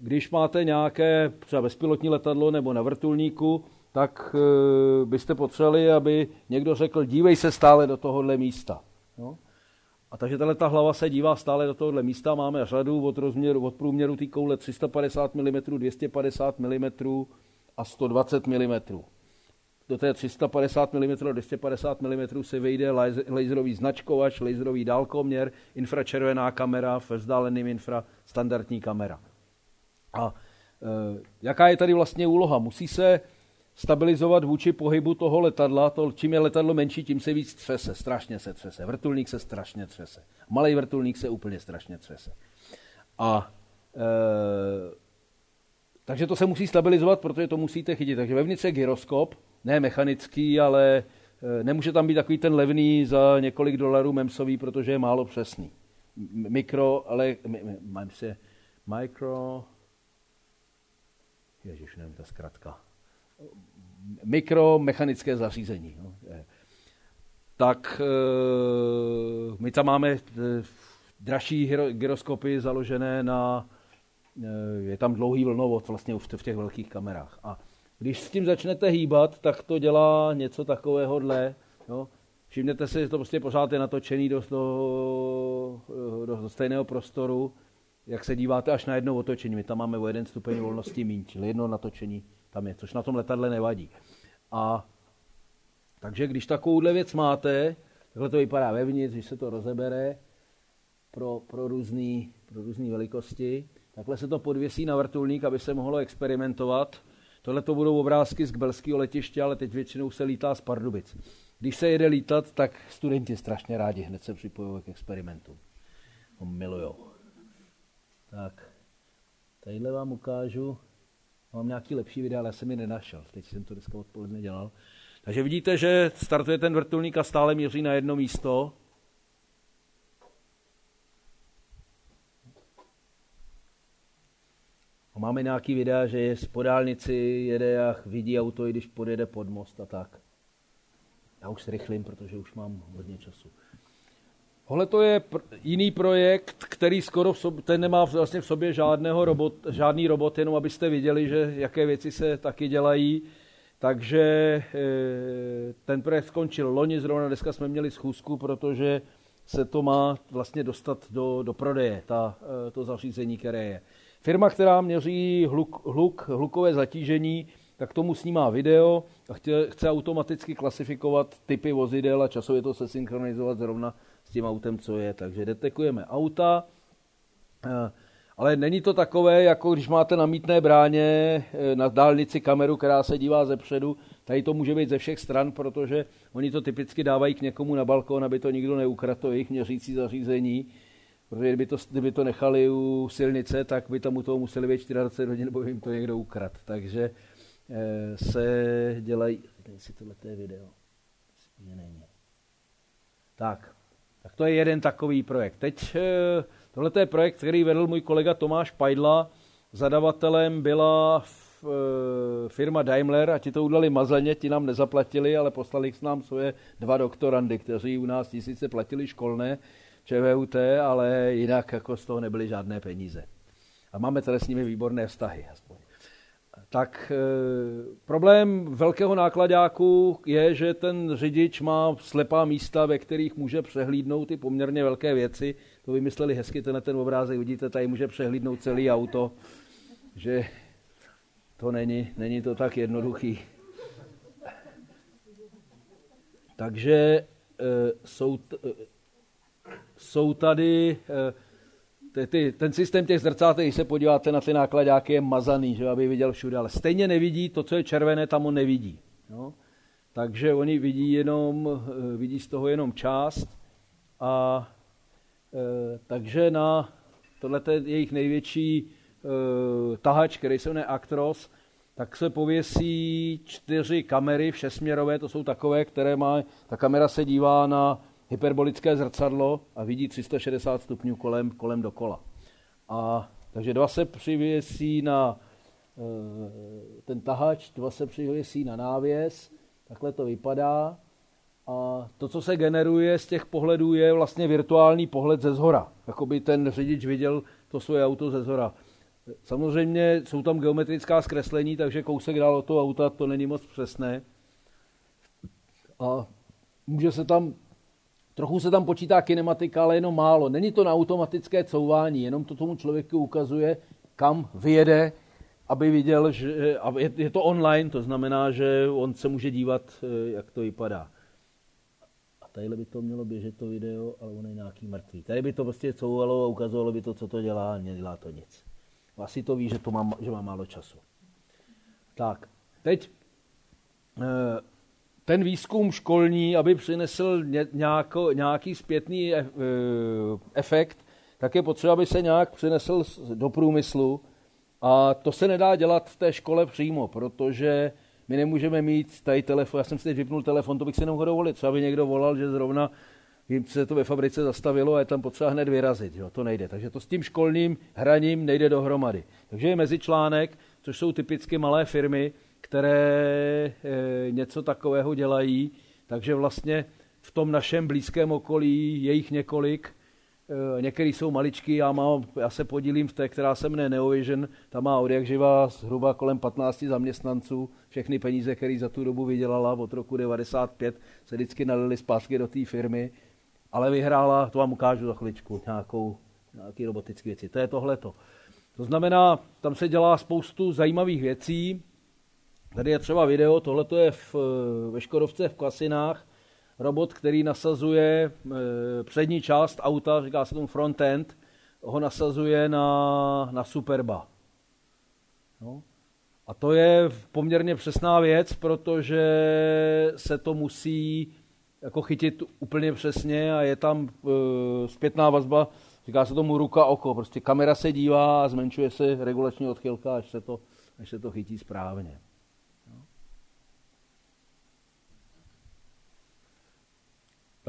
když máte nějaké třeba bezpilotní letadlo nebo na vrtulníku, tak e, byste potřebovali, aby někdo řekl, dívej se stále do tohohle místa. No? A takže tahle ta hlava se dívá stále do tohohle místa. Máme řadu od, rozměru, od průměru té koule 350 mm, 250 mm a 120 mm. Do té 350 mm a 250 mm se vejde laserový značkovač, laserový dálkoměr, infračervená kamera, ve vzdáleným infra, standardní kamera. A e, jaká je tady vlastně úloha? Musí se stabilizovat vůči pohybu toho letadla. To, čím je letadlo menší, tím se víc třese. Strašně se třese. Vrtulník se strašně třese. Malý vrtulník se úplně strašně třese. A e, takže to se musí stabilizovat, protože to musíte chytit. Takže vevnitř je gyroskop, ne mechanický, ale e, nemůže tam být takový ten levný za několik dolarů memsový, protože je málo přesný. Mikro, ale mám se micro, ježiš, nevím, ta zkratka mikromechanické zařízení. No. Tak eh, my tam máme eh, dražší gyroskopy založené na, eh, je tam dlouhý vlnovod vlastně v těch velkých kamerách. A když s tím začnete hýbat, tak to dělá něco takového dle. Jo. Všimněte si, že to prostě pořád je natočený do, do, do, stejného prostoru, jak se díváte až na jedno otočení. My tam máme o jeden stupeň volnosti méně, čili jedno natočení tam je, což na tom letadle nevadí. A takže když takovouhle věc máte, takhle to vypadá vevnitř, když se to rozebere pro, pro různé pro různý velikosti, takhle se to podvěsí na vrtulník, aby se mohlo experimentovat. Tohle to budou obrázky z Kbelského letiště, ale teď většinou se lítá z Pardubic. Když se jede lítat, tak studenti strašně rádi hned se připojují k experimentu. Ho milujou. Tak, tadyhle vám ukážu Mám nějaký lepší videa, ale já jsem ji nenašel. Teď jsem to dneska odpoledne dělal. Takže vidíte, že startuje ten vrtulník a stále míří na jedno místo. Máme nějaký videa, že je z podálnici, jede a vidí auto, i když podjede pod most a tak. Já už rychlím, protože už mám hodně času. Tohle to je pr- jiný projekt, který skoro v sobě, ten nemá vlastně v sobě žádného robot, žádný robot, jenom abyste viděli, že jaké věci se taky dělají. Takže e, ten projekt skončil loni, zrovna dneska jsme měli schůzku, protože se to má vlastně dostat do, do prodeje, ta, e, to zařízení, které je. Firma, která měří hluk, hluk, hlukové zatížení, tak tomu snímá video a chce, chce automaticky klasifikovat typy vozidel a časově to se synchronizovat zrovna s tím autem, co je. Takže detekujeme auta, eh, ale není to takové, jako když máte na mítné bráně eh, na dálnici kameru, která se dívá ze předu. Tady to může být ze všech stran, protože oni to typicky dávají k někomu na balkon, aby to nikdo neukradl, to jejich měřící zařízení. Protože kdyby to, kdyby to nechali u silnice, tak by tam u toho museli být 24 hodin, nebo jim to někdo ukrad. Takže eh, se dělají... Si tohle je video. Není. Tak, tak to je jeden takový projekt. Teď eh, tohle je projekt, který vedl můj kolega Tomáš Pajdla. Zadavatelem byla eh, firma Daimler a ti to udali mazleně, ti nám nezaplatili, ale poslali k nám svoje dva doktorandy, kteří u nás tisíce platili školné ČVUT, ale jinak jako z toho nebyly žádné peníze. A máme tady s nimi výborné vztahy. Aspoň tak e, problém velkého nákladáku je, že ten řidič má slepá místa, ve kterých může přehlídnout ty poměrně velké věci. To vymysleli hezky tenhle ten obrázek, vidíte, tady může přehlídnout celý auto, že to není, není to tak jednoduchý. Takže e, jsou, t, e, jsou tady e, ty, ty, ten systém těch zrcátek, když se podíváte na ty nákladáky, je mazaný, že aby viděl všude, ale stejně nevidí to, co je červené, tam on nevidí. No? Takže oni vidí, jenom, eh, vidí z toho jenom část a e, takže na tohle je jejich největší e, tahač, který se jmenuje Actros, tak se pověsí čtyři kamery všesměrové, to jsou takové, které má, ta kamera se dívá na hyperbolické zrcadlo a vidí 360 stupňů kolem, kolem dokola. A, takže dva se přivěsí na e, ten tahač, dva se přivěsí na návěs, takhle to vypadá. A to, co se generuje z těch pohledů, je vlastně virtuální pohled ze zhora. Jakoby ten řidič viděl to svoje auto ze zhora. Samozřejmě jsou tam geometrická zkreslení, takže kousek dál od toho auta to není moc přesné. A může se tam, trochu se tam počítá kinematika, ale jenom málo. Není to na automatické couvání, jenom to tomu člověku ukazuje, kam vyjede, aby viděl, že je to online, to znamená, že on se může dívat, eh, jak to vypadá. A tady by to mělo běžet to video, ale on je nějaký mrtvý. Tady by to prostě couvalo a ukazovalo by to, co to dělá, a nedělá to nic. Asi to ví, že, to má, že má málo času. Tak, teď eh, ten výzkum školní, aby přinesl nějako, nějaký zpětný eh, efekt, tak je potřeba, aby se nějak přinesl do průmyslu. A to se nedá dělat v té škole přímo, protože my nemůžeme mít tady telefon. Já jsem si teď vypnul telefon, to bych si nemohl dovolit. Třeba by někdo volal, že zrovna jim se to ve fabrice zastavilo a je tam potřeba hned vyrazit. Jo? To nejde. Takže to s tím školním hraním nejde dohromady. Takže je mezičlánek, což jsou typicky malé firmy, které e, něco takového dělají. Takže vlastně v tom našem blízkém okolí je jich několik. E, některý jsou maličký, já, mám, já se podílím v té, která se mne Neovision, ta má od jak živá zhruba kolem 15 zaměstnanců. Všechny peníze, které za tu dobu vydělala od roku 95, se vždycky nalili zpátky do té firmy ale vyhrála, to vám ukážu za chviličku, nějakou, nějaký robotické věci. To je tohleto. To znamená, tam se dělá spoustu zajímavých věcí. Tady je třeba video, tohle je v, ve Škodovce v Klasinách. Robot, který nasazuje e, přední část auta, říká se tomu frontend, ho nasazuje na, na Superba. No. A to je poměrně přesná věc, protože se to musí jako chytit úplně přesně a je tam uh, zpětná vazba, říká se tomu ruka oko, prostě kamera se dívá a zmenšuje se regulační odchylka, až se to, až se to chytí správně.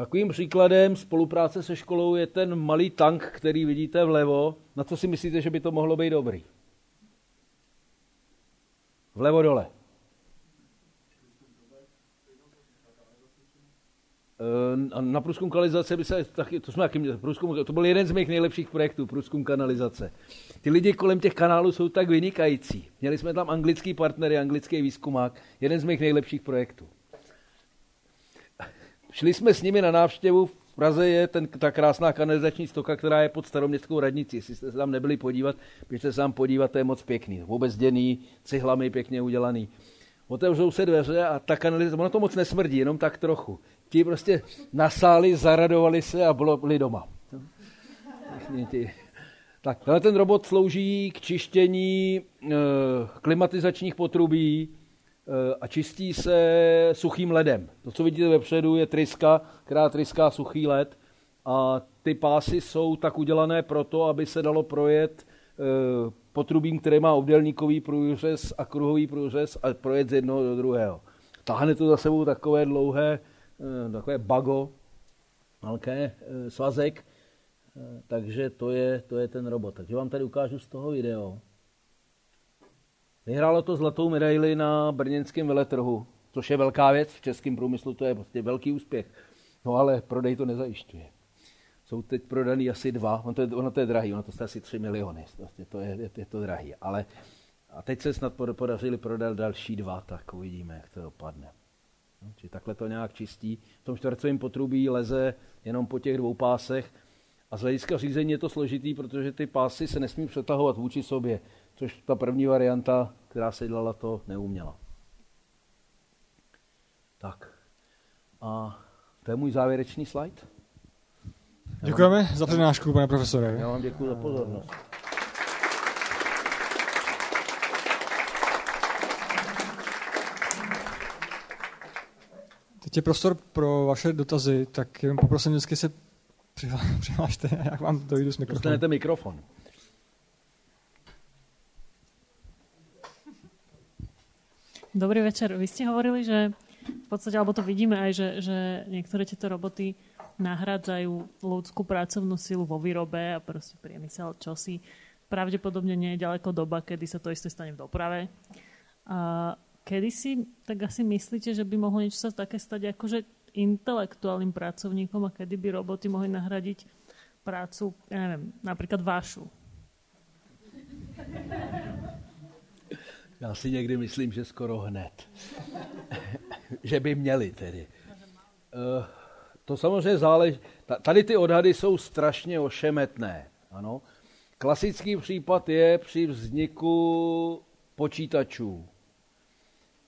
Takovým příkladem spolupráce se školou je ten malý tank, který vidíte vlevo. Na co si myslíte, že by to mohlo být dobrý? Vlevo dole. Eh, na průzkum kanalizace by se taky, to jsme průzkum, to byl jeden z mých nejlepších projektů, průzkum kanalizace. Ty lidi kolem těch kanálů jsou tak vynikající. Měli jsme tam anglický partnery, anglický výzkumák, jeden z mých nejlepších projektů. Šli jsme s nimi na návštěvu, v Praze je ten, ta krásná kanalizační stoka, která je pod staroměstskou radnicí. Jestli jste se tam nebyli podívat, běžte se tam podívat, to je moc pěkný. Vůbec děný, cihlami pěkně udělaný. Otevřou se dveře a ta kanalizace, ono to moc nesmrdí, jenom tak trochu ti prostě nasáli, zaradovali se a byli doma. Tak, ten robot slouží k čištění e, klimatizačních potrubí a čistí se suchým ledem. To, co vidíte vepředu, je tryska, která tryská suchý led a ty pásy jsou tak udělané proto, aby se dalo projet e, potrubím, které má obdélníkový průřez a kruhový průřez a projet z jednoho do druhého. Táhne to za sebou takové dlouhé Eh, takové bago, velké eh, svazek, eh, takže to je, to je ten robot. Takže vám tady ukážu z toho video. Vyhrálo to zlatou medaili na brněnském veletrhu, což je velká věc v českém průmyslu, to je prostě velký úspěch. No ale prodej to nezajišťuje. Jsou teď prodaný asi dva, ono to je, ono to je drahý, ono to je asi 3 miliony, prostě to je, je, je to drahý. Ale a teď se snad podařili prodat další dva, tak uvidíme, jak to dopadne. No, či takhle to nějak čistí. V tom čtvercovém potrubí leze jenom po těch dvou pásech a z hlediska řízení je to složitý, protože ty pásy se nesmí přetahovat vůči sobě, což ta první varianta, která se dělala, to neuměla. Tak. A to je můj závěrečný slide. Děkujeme za přednášku, pane profesore. Já vám děkuji za pozornost. Teď je prostor pro vaše dotazy, tak jenom poprosím vždycky se přihlášte, jak vám dojdu s mikrofonem. Dostanete mikrofon. Dobrý večer. Vy ste hovorili, že v podstate, alebo to vidíme aj, že, že niektoré tieto roboty nahrádzajú ľudskú pracovnú silu vo výrobe a proste priemysel čosi. Pravdepodobne nie je ďaleko doba, kedy sa to isté stane v doprave. A kedy si tak asi myslíte, že by mohlo niečo sa také stať akože intelektuálnym pracovníkom a kedy by roboty mohli nahradiť prácu, ja neviem, napríklad vašu? Já si někdy myslím, že skoro hned. že by měli tedy. Uh, to samozřejmě záleží. Tady ty odhady jsou strašně ošemetné. Ano. Klasický případ je při vzniku počítačů,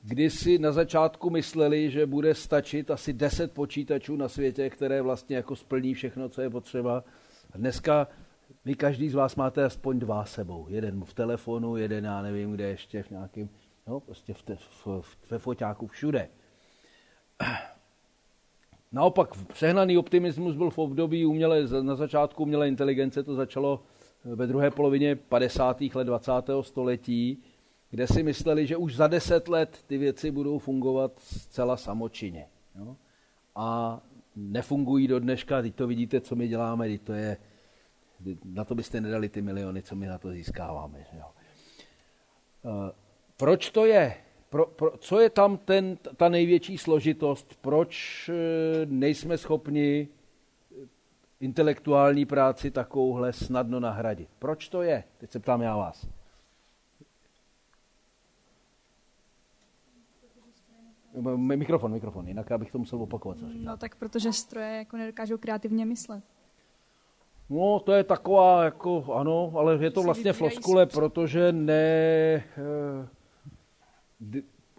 kdy si na začátku mysleli, že bude stačit asi 10 počítačů na světě, které vlastně jako splní všechno, co je potřeba. A dneska vy každý z vás máte aspoň dva sebou. Jeden v telefonu, jeden já nevím, kde ještě v nějakém, no prostě v te, v, v, ve foťáku všude. Naopak přehnaný optimismus byl v období umělé, na začátku umělé inteligence, to začalo ve druhé polovině 50. let 20. století, kde si mysleli, že už za deset let ty věci budou fungovat zcela samočině. Jo? A nefungují do dneška, teď to vidíte, co my děláme, teď to je, na to byste nedali ty miliony, co my na to získáváme. Jo? Uh, proč to je? Pro, pro, co je tam ten, ta největší složitost? Proč uh, nejsme schopni intelektuální práci takovouhle snadno nahradit? Proč to je? Teď se ptám já vás. Mikrofon, mikrofon, jinak já bych to musel opakovat. No tak protože stroje jako nedokážou kreativně myslet. No, to je taková, jako, ano, ale je to vlastně floskule, protože ne... Eh,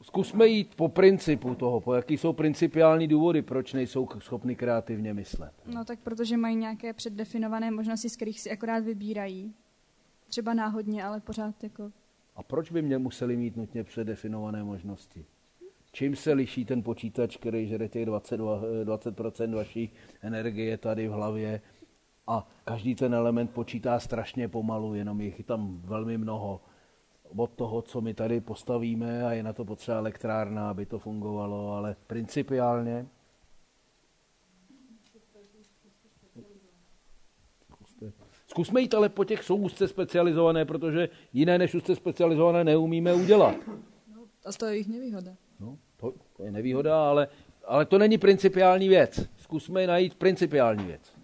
zkusme jít po principu toho, po jaký jsou principiální důvody, proč nejsou schopni kreativně myslet. No tak protože mají nějaké předdefinované možnosti, z kterých si akorát vybírají. Třeba náhodně, ale pořád jako... A proč by mě museli mít nutně předdefinované možnosti? Čím se liší ten počítač, který žere těch 20, 20% vaší energie tady v hlavě a každý ten element počítá strašně pomalu, jenom jich tam velmi mnoho od toho, co my tady postavíme a je na to potřeba elektrárna, aby to fungovalo, ale principiálně Zkusme jít ale po těch, jsou úzce specializované, protože jiné než úzce specializované neumíme udělat. No, a to je jejich nevýhoda. No, to, to je nevýhoda, ale, ale to není principiální věc. Zkusme najít principiální věc.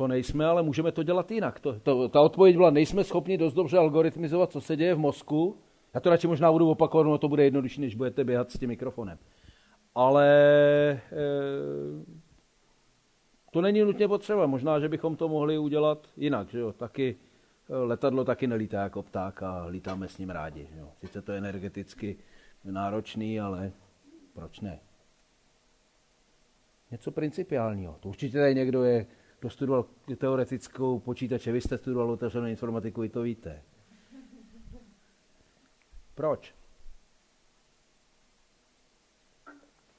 To nejsme, ale můžeme to dělat jinak. To, to, ta odpověď byla, nejsme schopni dost dobře algoritmizovat, co se děje v mozku. Já to radši možná budu opakovat, no to bude jednodušší, než budete běhat s tím mikrofonem. Ale e, to není nutně potřeba. Možná, že bychom to mohli udělat jinak. Že jo? Taky, eh, letadlo taky nelítá jako pták a lítáme s ním rádi. Že jo? Sice to je energeticky náročný, ale proč ne? Něco principiálního. To určitě tady někdo je kdo studoval teoretickou počítače, vy jste studoval otevřenou informatiku, vy to víte. Proč?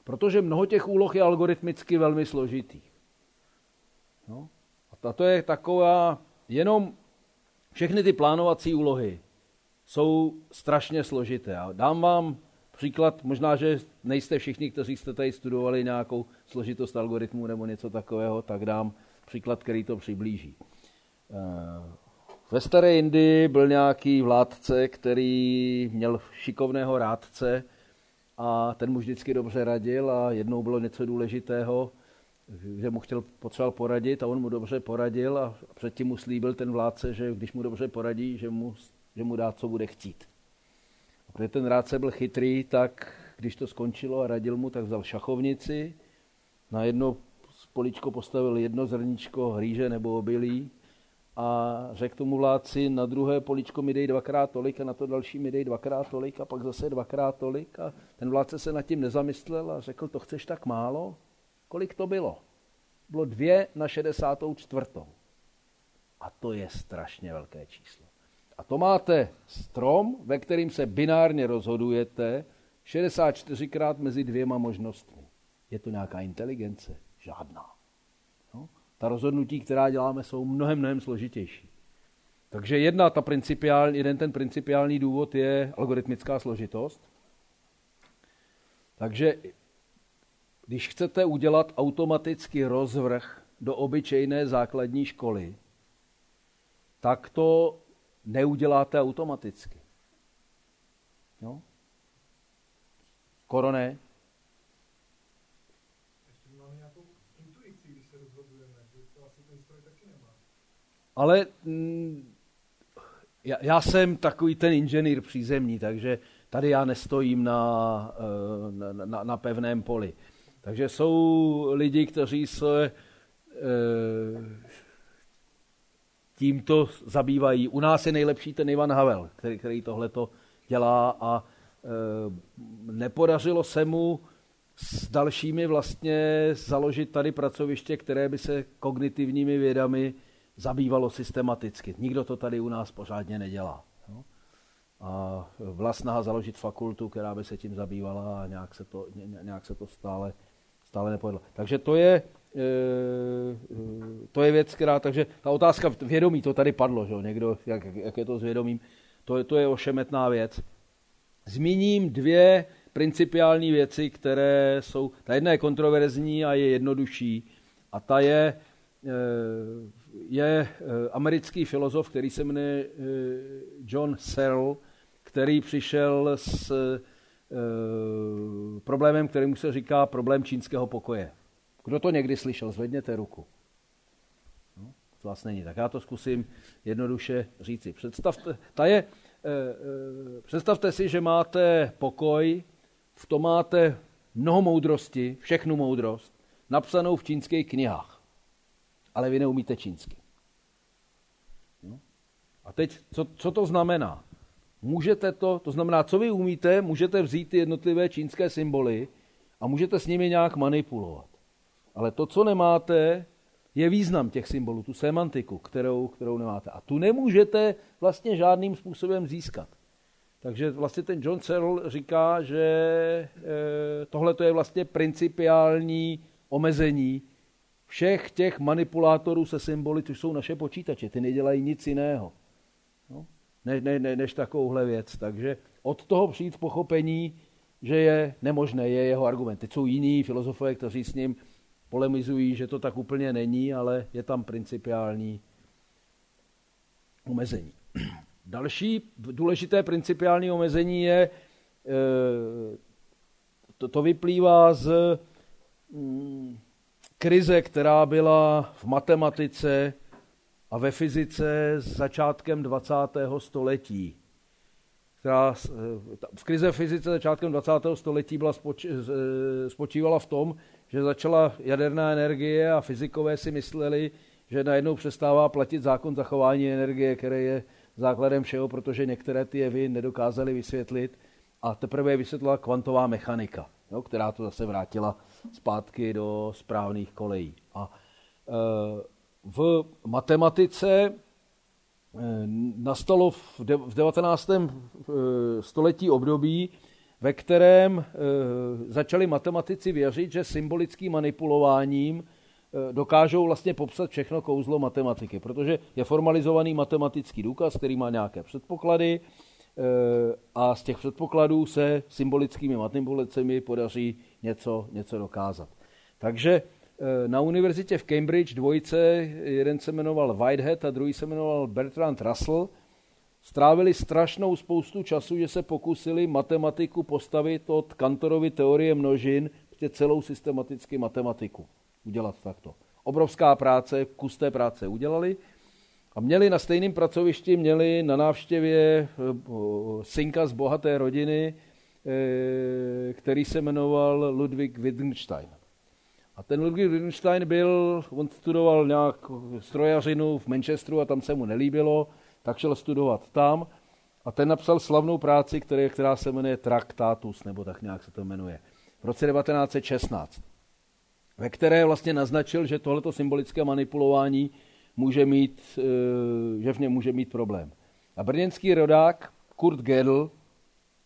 Protože mnoho těch úloh je algoritmicky velmi složitých. No. A to je taková, jenom všechny ty plánovací úlohy jsou strašně složité. A dám vám příklad, možná, že nejste všichni, kteří jste tady studovali nějakou složitost algoritmů nebo něco takového, tak dám příklad, který to přiblíží. Eh, ve staré Indii byl nějaký vládce, který měl šikovného rádce a ten mu vždycky dobře radil a jednou bylo něco důležitého, že mu chtěl, potřeboval poradit a on mu dobře poradil a předtím mu slíbil ten vládce, že když mu dobře poradí, že mu, že mu dá, co bude chtít. A protože ten rádce byl chytrý, tak když to skončilo a radil mu, tak vzal šachovnici, na jedno poličko postavil jedno zrníčko rýže nebo obilí a řekl tomu vládci, na druhé poličko mi dej dvakrát tolik a na to další mi dej dvakrát tolik a pak zase dvakrát tolik a ten vládce se nad tím nezamyslel a řekl, to chceš tak málo? Kolik to bylo? Bylo dvě na 64. A to je strašně velké číslo. A to máte strom, ve kterým se binárně rozhodujete 64krát mezi dvěma možnostmi. Je to nějaká inteligence? Žádná. No? Ta rozhodnutí, která děláme, jsou mnohem, mnohem složitější. Takže jedna ta principiální, jeden ten principiální důvod je algoritmická složitost. Takže když chcete udělat automaticky rozvrh do obyčejné základní školy, tak to neuděláte automaticky. No? Korone? Ale mm, já, já jsem takový ten inženýr přízemní, takže tady já nestojím na, eh, na, na, na pevném poli. Takže jsou lidi, kteří se e, tímto zabývají. U nás je nejlepší ten Ivan Havel, který, který tohleto dělá a e, nepodařilo se mu s dalšími vlastně založit tady pracoviště, které by se kognitivními vědami zabývalo systematicky. Nikdo to tady u nás pořádně nedělá. No? A vlastná založit fakultu, která by se tím zabývala a nějak se to, nějak se to stále, stále nepovedlo. Takže to je, e, to je věc, která, takže ta otázka vědomí, to tady padlo, že? někdo, jak, jak je to s vědomím, to, to je ošemetná věc. Zmíním dvě principiální věci, které jsou, ta jedna je kontroverzní a je jednodušší a ta je, e, je eh, americký filozof, který se jmenuje eh, John Searle, který přišel s eh, problémem, kterému se říká problém čínského pokoje. Kdo to někdy slyšel, zvedněte ruku. No, to vás není, tak já to zkusím jednoduše říci. Představte, ta je, představte si, že máte pokoj, v tom máte mnoho moudrosti, všechnu moudrost, napsanou v čínských knihách ale vy neumíte čínsky. No. A teď, co, co to znamená? Můžete to, to znamená, co vy umíte, můžete vzít ty jednotlivé čínské symboly a můžete s nimi nějak manipulovat. Ale to, co nemáte, je význam těch symbolů, tu semantiku, kterou, kterou nemáte. A tu nemůžete vlastně žádným způsobem získat. Takže vlastně ten John Searle říká, že e, tohle je vlastně principiální omezení všech těch manipulátorů se symboly, což jsou naše počítače. Ty nedělají nic jiného no? ne, ne, ne, než takovouhle věc. Takže od toho přijít pochopení, že je nemožné, je jeho argument. Teď jsou jiní filozofové, kteří s ním polemizují, že to tak úplně není, ale je tam principiální omezení. Další důležité principiální omezení je, eh, to, to vyplývá z mm, krize, která byla v matematice a ve fyzice s začátkem 20. století. Která, eh, v krize fyzice začátkem 20. století byla spoč, eh, spočívala v tom, že začala jaderná energie a fyzikové si mysleli, že najednou přestává platit zákon zachování energie, který je základem všeho, protože některé ty jevy nedokázali vysvětlit a teprve je vysvětlila kvantová mechanika, jo, která to zase vrátila zpátky do správných kolejí. A e, v matematice e, nastalo v 19. E, století období, ve kterém začali matematici věřit, že symbolickým manipulováním dokážou vlastně popsat všechno kouzlo matematiky, protože je formalizovaný matematický důkaz, který má nějaké předpoklady a z těch předpokladů se symbolickými manipulacemi podaří něco, něco dokázat. Takže eh, na univerzitě v Cambridge dvojice, jeden se jmenoval Whitehead a druhý se jmenoval Bertrand Russell, strávili strašnou spoustu času, že se pokusili matematiku postavit od Kantorovy teorie množin, prostě celou systematicky matematiku udělat takto. Obrovská práce, kus té práce udělali a měli na stejném pracovišti, měli na návštěvě eh, synka z bohaté rodiny, který se jmenoval Ludwig Wittgenstein. A ten Ludwig Wittgenstein byl, on studoval nějak strojařinu v Manchesteru a tam se mu nelíbilo, tak šel studovat tam a ten napsal slavnou práci, který, která se jmenuje Traktatus, nebo tak nějak se to jmenuje, v roce 1916. ve které vlastně naznačil, že tohleto symbolické manipulování může mít, eh, že v něm může mít problém. A brněnský rodák Kurt Gödel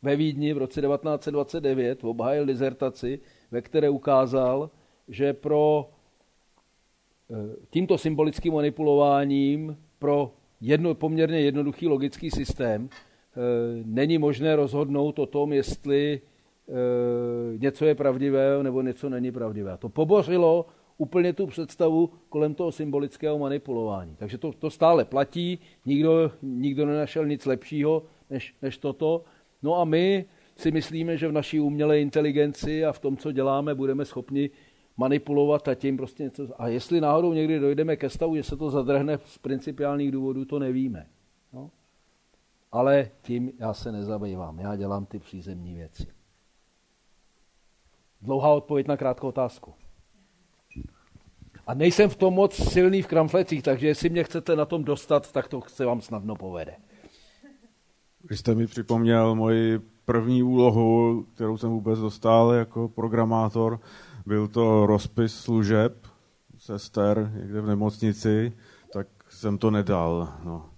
ve Vídni v roce 1929 obhájil dizertaci, ve které ukázal, že pro eh, tímto symbolickým manipulováním pro jedno, poměrně jednoduchý logický systém eh, není možné rozhodnout o tom, jestli něco je pravdivé nebo něco není pravdivé. To pobořilo úplně tu představu kolem toho symbolického manipulování. Takže to, to stále platí, nikdo, nikdo nenašel nic lepšího než, než toto. No a my si myslíme, že v naší umělé inteligenci a v tom, co děláme, budeme schopni manipulovat a tím prostě něco. A jestli náhodou někdy dojdeme ke stavu, že se to zadrhne z principiálních důvodů, to nevíme. No? Ale tím já se nezabývám. Já dělám ty přízemní věci. Dlouhá odpověď na krátkou otázku. A nejsem v tom moc silný v kramflecích, takže jestli mě chcete na tom dostat, tak to se vám snadno povede. Vy jste mi připomněl moji první úlohu, kterou jsem vůbec dostal jako programátor. Byl to rozpis služeb sester někde v nemocnici, tak jsem to nedal. No.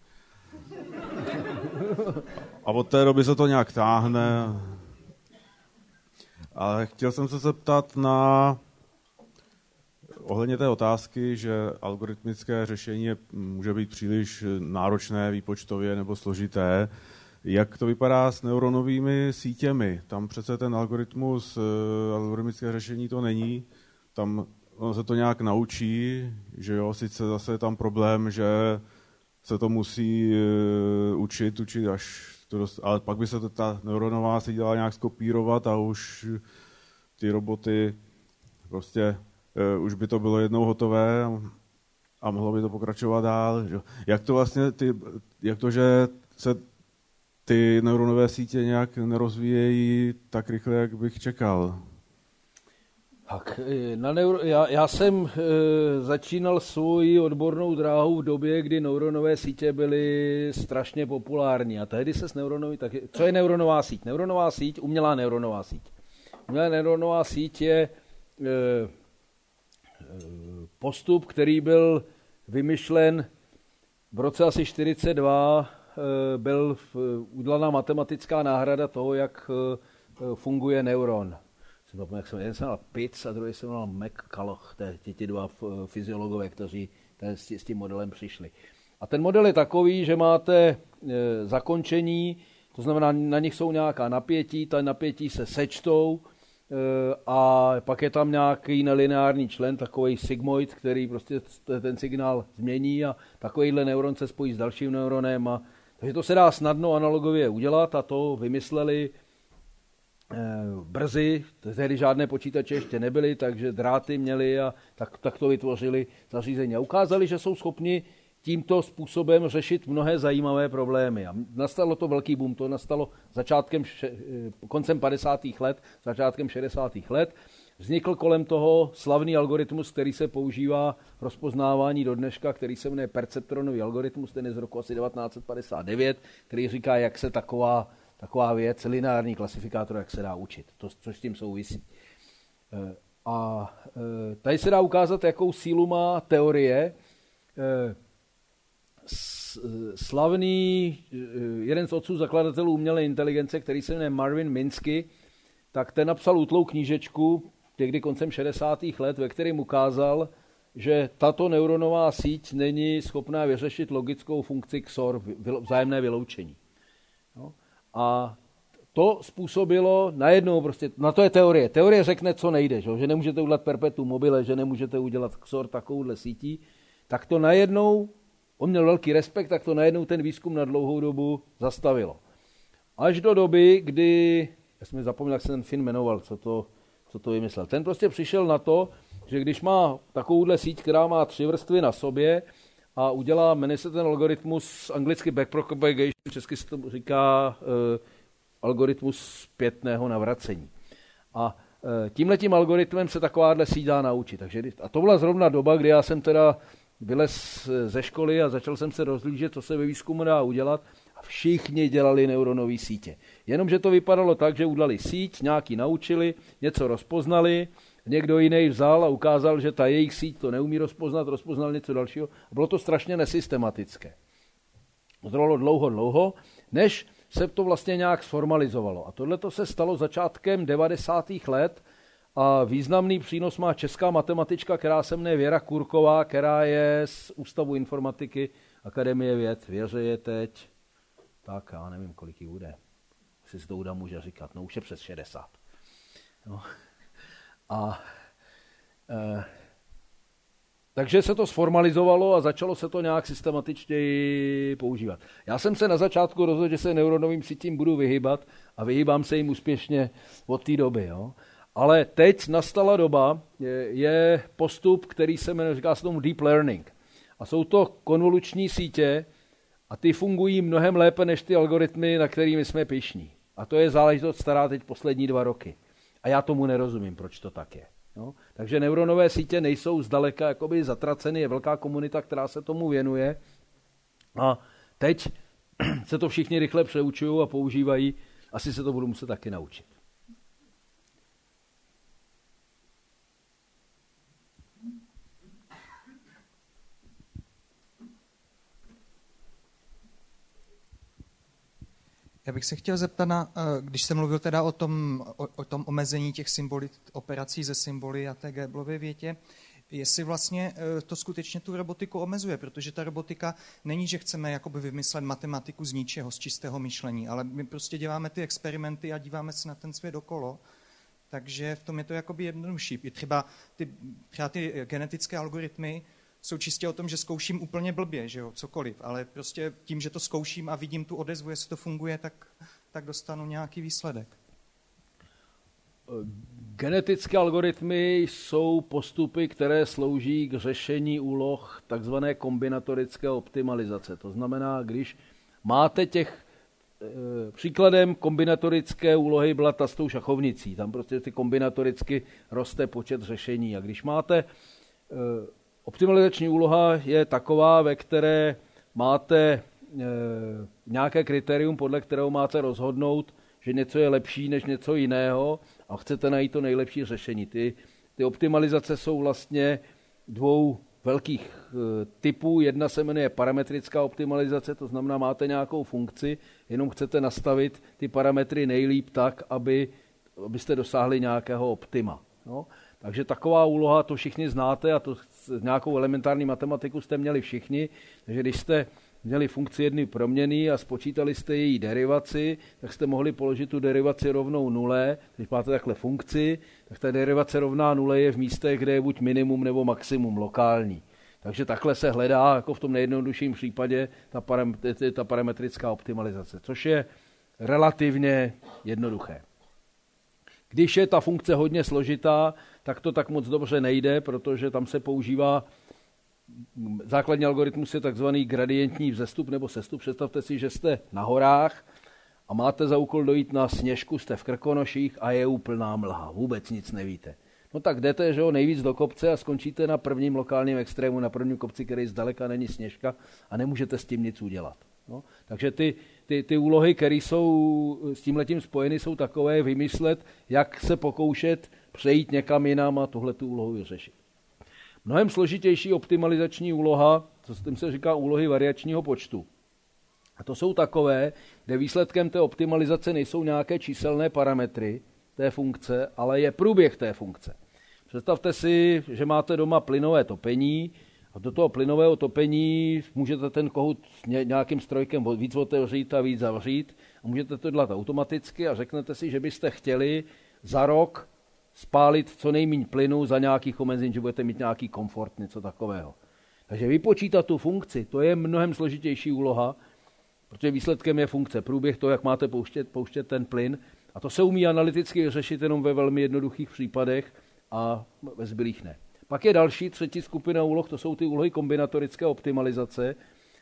A od té doby se to nějak táhne. Ale chtěl jsem se zeptat na ohledně té otázky, že algoritmické řešení může být příliš náročné výpočtově nebo složité, jak to vypadá s neuronovými sítěmi? Tam přece ten algoritmus, eh, algoritmické řešení to není. Tam on se to nějak naučí, že jo, sice zase je tam problém, že se to musí uh, učit, učit až to dost, ale pak by se to, ta neuronová síť dala nějak skopírovat a už ty roboty prostě uh, už by to bylo jednou hotové a mohlo by to pokračovat dál. Jak to vlastně, ty, jak to, že se ty neuronové sítě nějak nerozvíjejí tak rychle, jak bych čekal? Tak, e, na neuro, já, já jsem e, začínal svoji odbornou dráhu v době, kdy neuronové sítě byly strašně populární. A tehdy se s neuronový, tak, co je neuronová síť? Neuronová síť, umělá neuronová síť. Umělá neuronová síť je e, postup, který byl vymyšlen v roce asi 42, e, byl udělaná matematická náhrada toho, jak e, funguje neuron. Jsem jak jsem, jeden jsem měl Pitts a druhý jsem měl McCulloch, ti, ti dva fyziologové, kteří s, tím modelem přišli. A ten model je takový, že máte zakončení, to znamená, na nich jsou nějaká napětí, ta napětí se sečtou, Eh, a pak je tam nějaký nelineární člen, takový sigmoid, který prostě ten signál změní a takovýhle neuron se spojí s dalším neuronem. A, takže to se dá snadno analogově udělat a to vymysleli eh, brzy, tehdy žádné počítače ještě nebyly, takže dráty měli a tak, tak to vytvořili zařízení. A ukázali, že jsou schopni tímto způsobem řešit mnohé zajímavé problémy. A nastalo to velký boom, to nastalo začátkem, eh, koncem 50. let, začátkem 60. let. Vznikl kolem toho slavný algoritmus, který se používá v rozpoznávání do dneška, který se jmenuje perceptronový algoritmus, ten je z roku asi 1959, který říká, jak se taková, taková věc, lineární klasifikátor, jak se dá učit, to, což s tím souvisí. Eh, a eh, tady se dá ukázat, jakou sílu má teorie, slavný, eh, jeden z otců zakladatelů umělé inteligence, který se jmenuje Marvin Minsky, tak ten napsal útlou knížečku někdy koncem 60. let, ve kterém ukázal, že tato neuronová síť není schopná vyřešit logickou funkci XOR, vzájemné vyloučení. No. A to způsobilo najednou prostě, na to je teorie. Teorie řekne, co nejde, že, že nemůžete udělat perpetuum mobile, že nemůžete udělat XOR takovouhle sítí, tak to najednou on měl velký respekt, tak to najednou ten výzkum na dlouhou dobu zastavilo. Až do doby, kdy, já jsem zapomněl, jak se ten film jmenoval, co to, co to vymyslel. Ten prostě přišel na to, že když má takovouhle síť, která má tři vrstvy na sobě a udělá, jmenuje se ten algoritmus anglicky backpropagation, česky se to říká uh, algoritmus zpětného navracení. A uh, tímhletím algoritmem se takováhle síť dá naučit. Takže, a to byla zrovna doba, kdy já jsem teda vylez ze školy a začal jsem se rozlížet, co se ve výzkumu dá udělat a všichni dělali neuronové sítě. Jenomže to vypadalo tak, že udali síť, nějaký naučili, něco rozpoznali, někdo jiný vzal a ukázal, že ta jejich síť to neumí rozpoznat, rozpoznal něco dalšího. Bylo to strašně nesystematické. Trvalo dlouho, dlouho, než se to vlastně nějak sformalizovalo. A tohle to se stalo začátkem 90. let a významný přínos má česká matematička, která se mne Věra Kurková, která je z Ústavu informatiky Akademie věd. Věře je teď, tak já nevím, kolik jí bude. Si z Douda může říkat, no už je přes 60. No. A e, takže se to sformalizovalo a začalo se to nějak systematičtěji používat. Já jsem se na začátku rozhodl, že se neuronovým sítím budu vyhybat a vyhýbám se jim úspěšně od té doby. Jo. Ale teď nastala doba, je, je postup, který se jmenuje, říká se tomu deep learning. A jsou to konvoluční sítě a ty fungují mnohem lépe než ty algoritmy, na kterými jsme pišní. A to je záležitost stará teď poslední dva roky. A já tomu nerozumím, proč to tak je. No, takže neuronové sítě nejsou zdaleka jakoby zatraceny, je velká komunita, která se tomu věnuje. A teď se to všichni rychle přeučují a používají. Asi se to budu muset taky naučit. Já bych se chtěl zeptat, na, eh, když jsem mluvil teda o tom, o, o tom omezení těch symboly, operací ze symboly a té Gödelově větě, jestli vlastně eh, to skutečně tu robotiku omezuje, protože ta robotika není, že chceme jakoby vymyslet matematiku z ničeho, z čistého myšlení, ale my prostě děláme ty experimenty a díváme se na ten svět okolo, takže v tom je to jakoby jednodušší. I třeba ty, třeba ty genetické algoritmy, jsou čistě o tom, že zkouším úplně blbě, že jo, cokoliv, ale prostě tím, že to zkouším a vidím tu odezvu, jestli to funguje, tak, tak dostanu nějaký výsledek. Genetické algoritmy jsou postupy, které slouží k řešení úloh takzvané kombinatorické optimalizace. To znamená, když máte těch e, Příkladem kombinatorické úlohy byla ta s tou šachovnicí. Tam prostě ty kombinatoricky roste počet řešení. A když máte e, Optimalizační úloha je taková, ve které máte e, nějaké kritérium, podle kterého máte rozhodnout, že něco je lepší než něco jiného a chcete najít to nejlepší řešení. Ty, ty optimalizace jsou vlastně dvou velkých e, typů. Jedna se jmenuje parametrická optimalizace, to znamená, máte nějakou funkci, jenom chcete nastavit ty parametry nejlíp tak, aby, abyste dosáhli nějakého optima. No? Takže taková úloha, to všichni znáte a to nějakou elementární matematiku jste měli všichni. Takže když jste měli funkci jedny proměny a spočítali jste její derivaci, tak jste mohli položit tu derivaci rovnou nule. Když máte takhle funkci, tak ta derivace rovná nule je v místech, kde je buď minimum nebo maximum lokální. Takže takhle se hledá, jako v tom nejjednodušším případě, ta, param, ta parametrická optimalizace, což je relativně jednoduché. Když je ta funkce hodně složitá, tak to tak moc dobře nejde, protože tam se používá základní algoritmus je takzvaný gradientní vzestup nebo sestup. Představte si, že jste na horách a máte za úkol dojít na sněžku, jste v Krkonoších a je úplná mlha. Vůbec nic nevíte. No tak jdete, že jo, nejvíc do kopce a skončíte na prvním lokálním extrému, na prvním kopci, který zdaleka není sněžka a nemůžete s tím nic udělat. No, takže ty, ty, ty úlohy, které jsou s tím letím spojeny, jsou takové vymyslet, jak se pokoušet přejít někam jinam a tuhle tu úlohu vyřešit. Mnohem složitější optimalizační úloha, co s tím se říká úlohy variačního počtu. A to jsou takové, kde výsledkem té optimalizace nejsou nějaké číselné parametry té funkce, ale je průběh té funkce. Představte si, že máte doma plynové topení a do toho plynového topení můžete ten kohout nějakým strojkem víc otevřít a víc zavřít a můžete to dělat automaticky a řeknete si, že byste chtěli za rok spálit co nejméně plynu za nějakých omezení, že budete mít nějaký komfort, něco takového. Takže vypočítat tu funkci, to je mnohem složitější úloha, protože výsledkem je funkce, průběh toho, jak máte pouštět, pouštět ten plyn. A to se umí analyticky řešit jenom ve velmi jednoduchých případech a ve zbylých ne. Pak je další, třetí skupina úloh, to jsou ty úlohy kombinatorické optimalizace,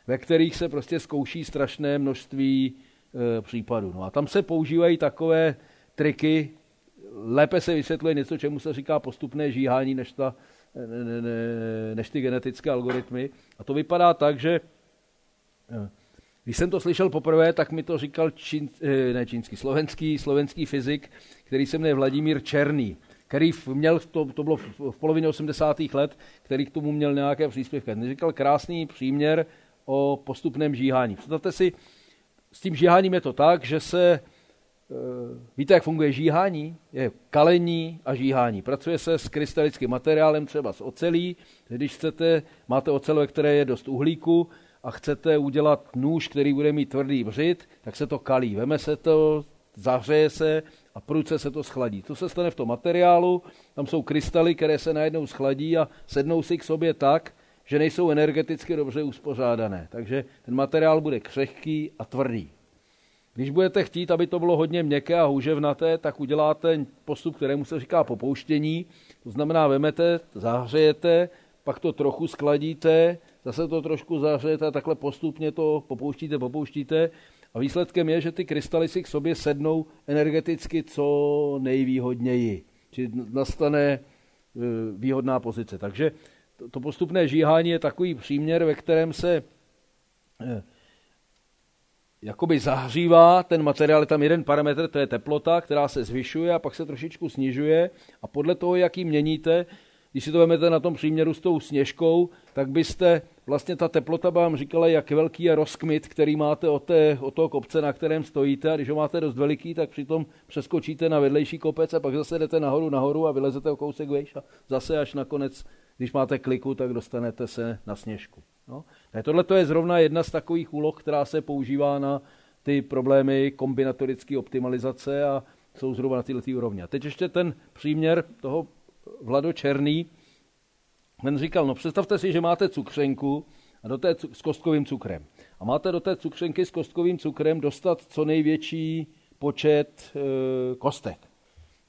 ve kterých se prostě zkouší strašné množství e, případů. No a tam se používají takové triky, lépe se vysvětluje něco, čemu se říká postupné žíhání, než, ta, ne, ne, než ty genetické algoritmy. A to vypadá tak, že eh, když jsem to slyšel poprvé, tak mi to říkal čín, eh, ne čínský, slovenský, slovenský fyzik, který se jmenuje Vladimír Černý, který měl, to, to bylo v polovině 80. let, který k tomu měl nějaké příspěvky. Ten říkal krásný příměr o postupném žíhání. Představte si, s tím žíháním je to tak, že se Víte, jak funguje žíhání? Je kalení a žíhání. Pracuje se s krystalickým materiálem, třeba s ocelí. Když chcete, máte ocel, ve které je dost uhlíku a chcete udělat nůž, který bude mít tvrdý břit, tak se to kalí. Veme se to, zahřeje se a prudce se to schladí. Co se stane v tom materiálu? Tam jsou krystaly, které se najednou schladí a sednou si k sobě tak, že nejsou energeticky dobře uspořádané. Takže ten materiál bude křehký a tvrdý. Když budete chtít, aby to bylo hodně měkké a hůževnaté, tak uděláte postup, kterému se říká popouštění. To znamená, vemete, zahřejete, pak to trochu skladíte, zase to trošku zahřejete a takhle postupně to popouštíte, popouštíte. A výsledkem je, že ty krystaly si k sobě sednou energeticky co nejvýhodněji. Či nastane e, výhodná pozice. Takže to postupné žíhání je takový příměr, ve kterém se e, jakoby zahřívá ten materiál, je tam jeden parametr, to je teplota, která se zvyšuje a pak se trošičku snižuje a podle toho, jak ji měníte, když si to vezmete na tom příměru s tou sněžkou, tak byste, vlastně ta teplota vám říkala, jak velký je rozkmit, který máte od, té, od toho kopce, na kterém stojíte a když ho máte dost veliký, tak přitom přeskočíte na vedlejší kopec a pak zase jdete nahoru, nahoru a vylezete o kousek vejš a zase až nakonec, když máte kliku, tak dostanete se na sněžku. No. Tohle je zrovna jedna z takových úloh, která se používá na ty problémy kombinatorické optimalizace a jsou zhruba na tyhle úrovni. A teď ještě ten příměr toho Vlado Černý, ten říkal, no představte si, že máte cukřenku a do té s kostkovým cukrem. A máte do té cukřenky s kostkovým cukrem dostat co největší počet e, kostek.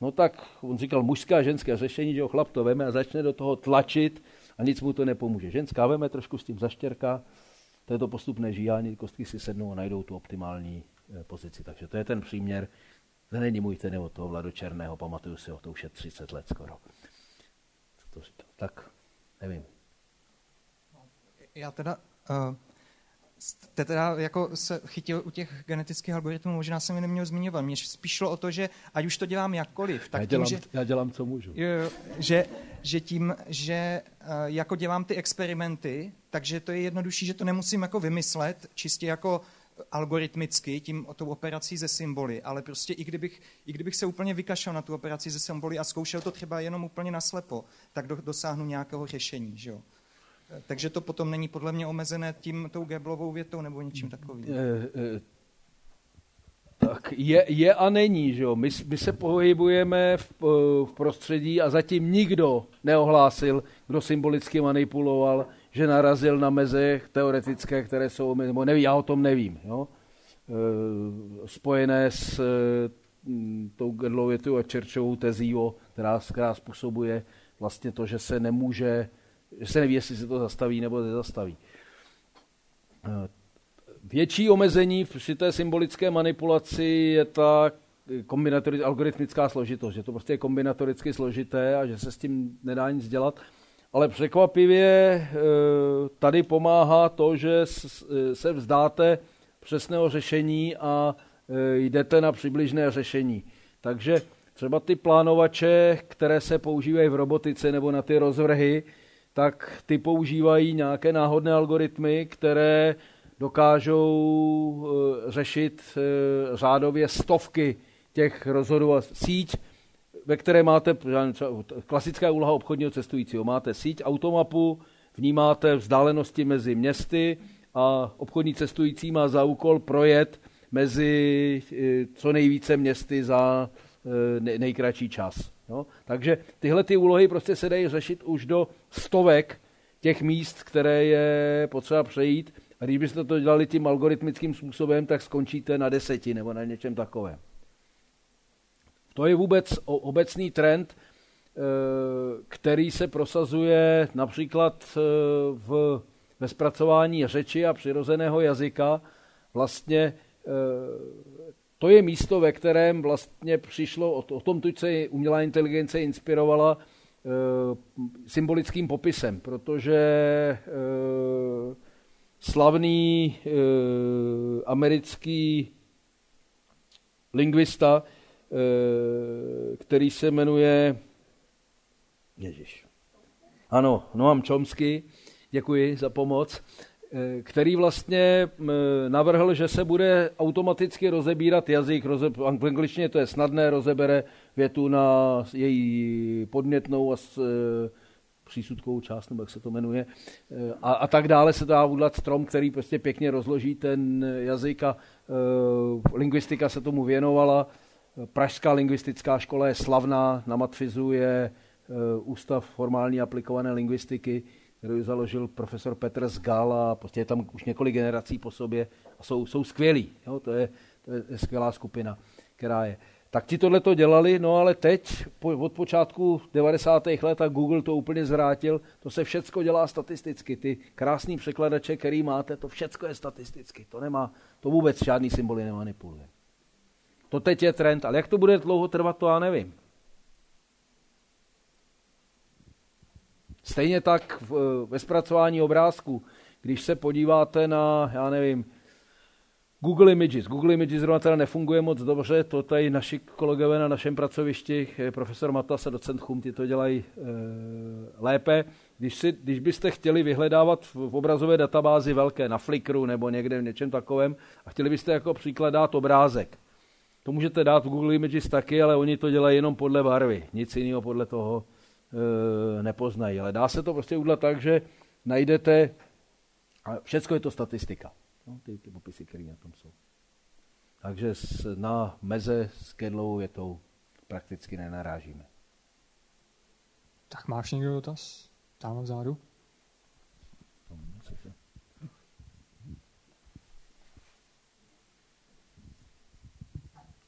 No tak on říkal mužské a ženské řešení, že ho chlap to veme a začne do toho tlačit a nic mu to nepomůže. Ženská veme trošku s tím zaštěrka, to je to postupné žíhání, kostky si sednou a najdou tu optimální eh, pozici. Takže to je ten příměr. To není můj, ten od toho Vlado Černého, pamatuju si ho, to už je 30 let skoro. Co to říkal? Tak, nevím. Já teda uh, teda jako se chytil u těch genetických algoritmů, možná jsem je neměl zmiňovat. Mně spíš šlo o to, že ať už to dělám jakkoliv, tak já dělám, tím, že, já dělám, co můžu. Jo, jo, že, že tím, že uh, jako dělám ty experimenty, takže to je jednodušší, že to nemusím jako vymyslet, čistě jako algoritmicky, tím o tou operací ze symboly, ale prostě i kdybych, i kdybych se úplně vykašel na tu operaci ze symboly a zkoušel to třeba jenom úplně naslepo, tak do, dosáhnu nějakého řešení. Že jo? Takže to potom není podle mě omezené tím tou Geblovou větou nebo něčím takovým. E, e, tak je, je a není, že jo. My, my se pohybujeme v, v prostředí a zatím nikdo neohlásil, kdo symbolicky manipuloval, že narazil na meze teoretické, které jsou, nebo neví, já o tom nevím, jo. Spojené s tou Gedlovou větou a Čerčovou tezí, která, která způsobuje vlastně to, že se nemůže že se neví, jestli se to zastaví nebo nezastaví. Eh, větší omezení při té symbolické manipulaci je ta algoritmická složitost, že to prostě je kombinatoricky složité a že se s tím nedá nic dělat. Ale překvapivě eh, tady pomáhá to, že se vzdáte přesného řešení a eh, jdete na přibližné řešení. Takže třeba ty plánovače, které se používají v robotice nebo na ty rozvrhy, tak ty používají nějaké náhodné algoritmy, které dokážou eh, řešit eh, řádově stovky těch rozhodovacích síť, ve které máte klasická úloha obchodního cestujícího. Máte síť automapu, vnímáte vzdálenosti mezi městy a obchodní cestující má za úkol projet mezi eh, co nejvíce městy za nejkratší čas. Jo? Takže tyhle ty úlohy prostě se dají řešit už do stovek těch míst, které je potřeba přejít. A když byste to dělali tím algoritmickým způsobem, tak skončíte na deseti nebo na něčem takovém. To je vůbec obecný trend, eh, který se prosazuje například eh, v, ve zpracování řeči a přirozeného jazyka. Vlastně eh, to je místo, ve kterém vlastně přišlo, o, o tom tuď se umělá inteligence inspirovala e, symbolickým popisem, protože e, slavný e, americký lingvista, e, který se jmenuje Ježiš. Ano, Noam Chomsky, děkuji za pomoc, který vlastně navrhl, že se bude automaticky rozebírat jazyk. Roze, v angličtině to je snadné, rozebere větu na její podmětnou a s, eh, přísudkovou část, nebo jak se to jmenuje, eh, a, a tak dále se dá udělat strom, který prostě pěkně rozloží ten jazyk a uh, lingvistika se tomu věnovala. Pražská lingvistická škola je slavná, na Matfizu je uh, Ústav formální aplikované lingvistiky, který založil profesor Petr Zgal a prostě je tam už několik generací po sobě a jsou, jsou skvělí. Jo? To, je, to je skvělá skupina, která je. Tak ti tohle to dělali, no ale teď, po, od počátku 90. let, a Google to úplně zvrátil, to se všecko dělá statisticky. Ty krásný překladače, který máte, to všecko je statisticky. To nemá, to vůbec žádný symboly nemanipuluje. To teď je trend, ale jak to bude dlouho trvat, to já nevím. Stejně tak v, ve zpracování obrázků, když se podíváte na, já nevím, Google Images. Google Images zrovna teda nefunguje moc dobře, to tady naši kolegové na našem pracovišti, profesor Matas a docent Chum, ty to dělají e, lépe. Když, si, když byste chtěli vyhledávat v, v obrazové databázi velké, na Flickru nebo někde v něčem takovém, a chtěli byste jako příklad dát obrázek, to můžete dát v Google Images taky, ale oni to dělají jenom podle barvy. Nic jiného podle toho nepoznají. Ale dá se to prostě udělat tak, že najdete, a všechno je to statistika. No, ty, ty popisy, které na tom jsou. Takže na meze s kedlovou větou prakticky nenarážíme. Tak máš někdo dotaz? Tam vzadu?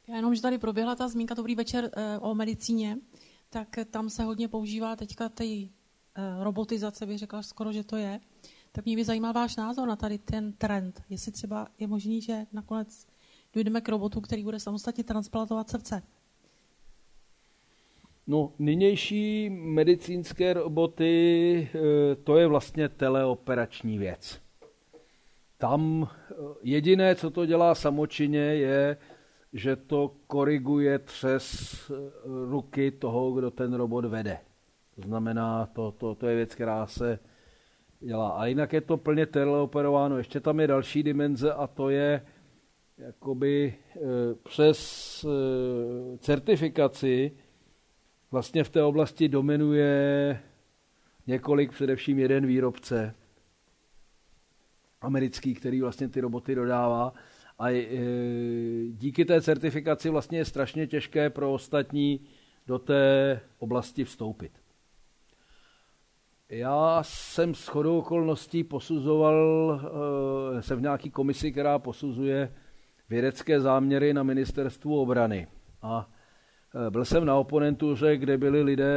Já jenom, že tady proběhla ta zmínka Dobrý večer e, o medicíně, tak tam se hodně používá teďka té e, robotizace, bych řekla skoro, že to je. Tak mě by zajímal váš názor na tady ten trend. Jestli třeba je možný, že nakonec dojdeme k robotu, který bude samostatně transplantovat srdce. No, nynější medicínské roboty, eh, to je vlastně teleoperační věc. Tam eh, jediné, co to dělá samočině, je, že to koriguje přes eh, ruky toho, kdo ten robot vede. To znamená, to, to, to je věc, která se dělá. A jinak je to plně teleoperováno. Ještě tam je další dimenze a to je jakoby e, přes certifikaci vlastně v té oblasti dominuje několik, především jeden výrobce americký, který vlastně ty roboty dodává. A e, díky té certifikaci vlastně je strašně těžké pro ostatní do té oblasti vstoupit. Já jsem s chodou okolností posuzoval, uh, jsem v nějaký komisi, která posuzuje vědecké záměry na ministerstvu obrany. A uh, byl jsem na oponentuře, kde byli lidé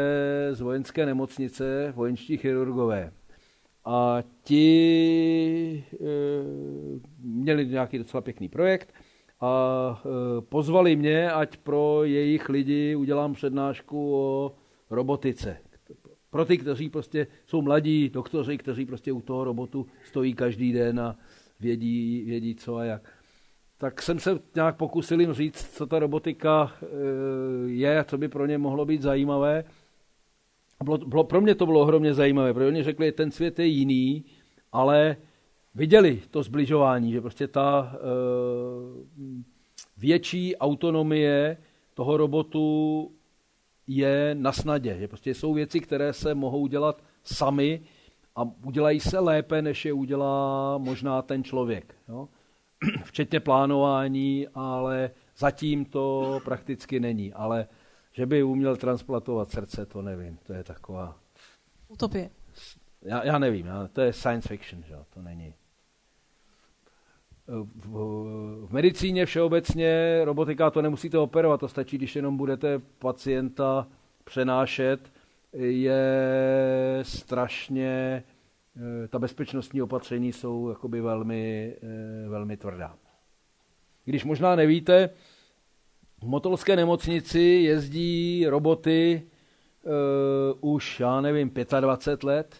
z vojenské nemocnice, vojenští chirurgové. A ti uh, měli nějaký docela pěkný projekt a pozvali mě, ať pro jejich lidi udělám přednášku o robotice, pro ty, kteří prostě jsou mladí doktoři, kteří prostě u toho robotu stojí každý den a vědí, vědí co a jak. Tak jsem se nějak pokusil jim říct, co ta robotika eh, je, co by pro ně mohlo být zajímavé. Bylo, bylo, pro mě to bylo ohromně zajímavé, protože oni řekli, že ten svět je jiný, ale viděli to zbližování, že prostě ta uh, větší autonomie toho robotu je na snadě. Že prostě jsou věci, které se mohou dělat sami a udělají se lépe, než je udělá možná ten člověk. Jo? Včetně plánování, ale zatím to prakticky není. Ale že by uměl transplantovat srdce, to nevím. To je taková... Utopie. Já, já nevím, já, to je science fiction, že? to není. V, v medicíně všeobecně robotika to nemusíte operovat, to stačí, když jenom budete pacienta přenášet. Je strašně, eh, ta bezpečnostní opatření jsou jakoby velmi, eh, velmi tvrdá. Když možná nevíte, v Motolské nemocnici jezdí roboty uh, už, já nevím, 25 let,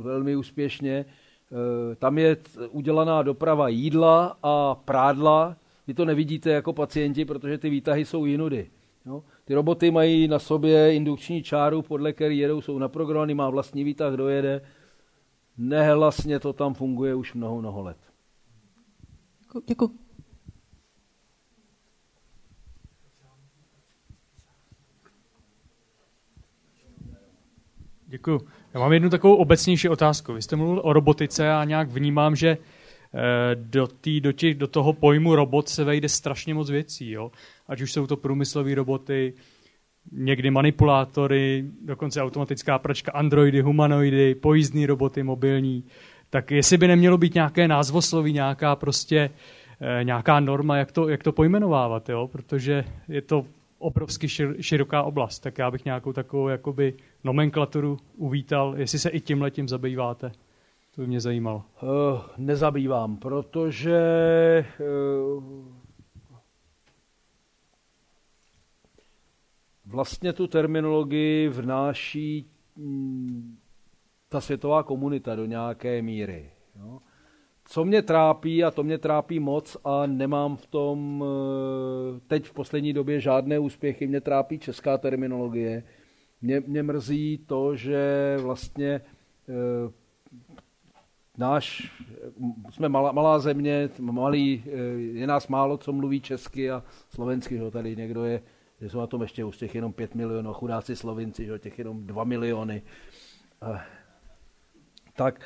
velmi úspěšně. Eh, tam je udělaná doprava jídla a prádla. Vy to nevidíte jako pacienti, protože ty výtahy jsou jinudy. Jo? ty roboty mají na sobě indukční čáru, podle které jedou, jsou naprogramovaný, má vlastní výtah, dojede. Nehlasně to tam funguje už mnoho, mnoho let. Děkuji. Děkuji. Já mám jednu takovou obecnější otázku. Vy jste mluvil o robotice a nějak vnímám, že eh, do, tý, do, těch, do toho pojmu robot se vejde strašně moc věcí. Jo? Ať už jsou to průmyslové roboty, někdy manipulátory, dokonce automatická pračka, androidy, humanoidy, pojízdní roboty, mobilní. Tak jestli by nemělo být nějaké názvosloví, nějaká prostě eh, nějaká norma, jak to, jak to pojmenovávat, jo? protože je to obrovsky široká oblast, tak já bych nějakou takovou jakoby nomenklaturu uvítal, jestli se i tím letím zabýváte. To by mě zajímalo. Uh, nezabývám, protože uh, vlastně tu terminologii vnáší um, ta světová komunita do nějaké míry. Jo? Co mě trápí, a to mě trápí moc a nemám v tom eh, teď v poslední době žádné úspěchy, mě trápí česká terminologie. Mě, mě mrzí to, že vlastně e, náš, jsme malá, malá země, malý, eh, je nás málo, co mluví česky a slovensky, že tady někdo je, že jsou na tom ještě už těch jenom pět milionů, chudáci slovinci, že těch jenom dva miliony. E, tak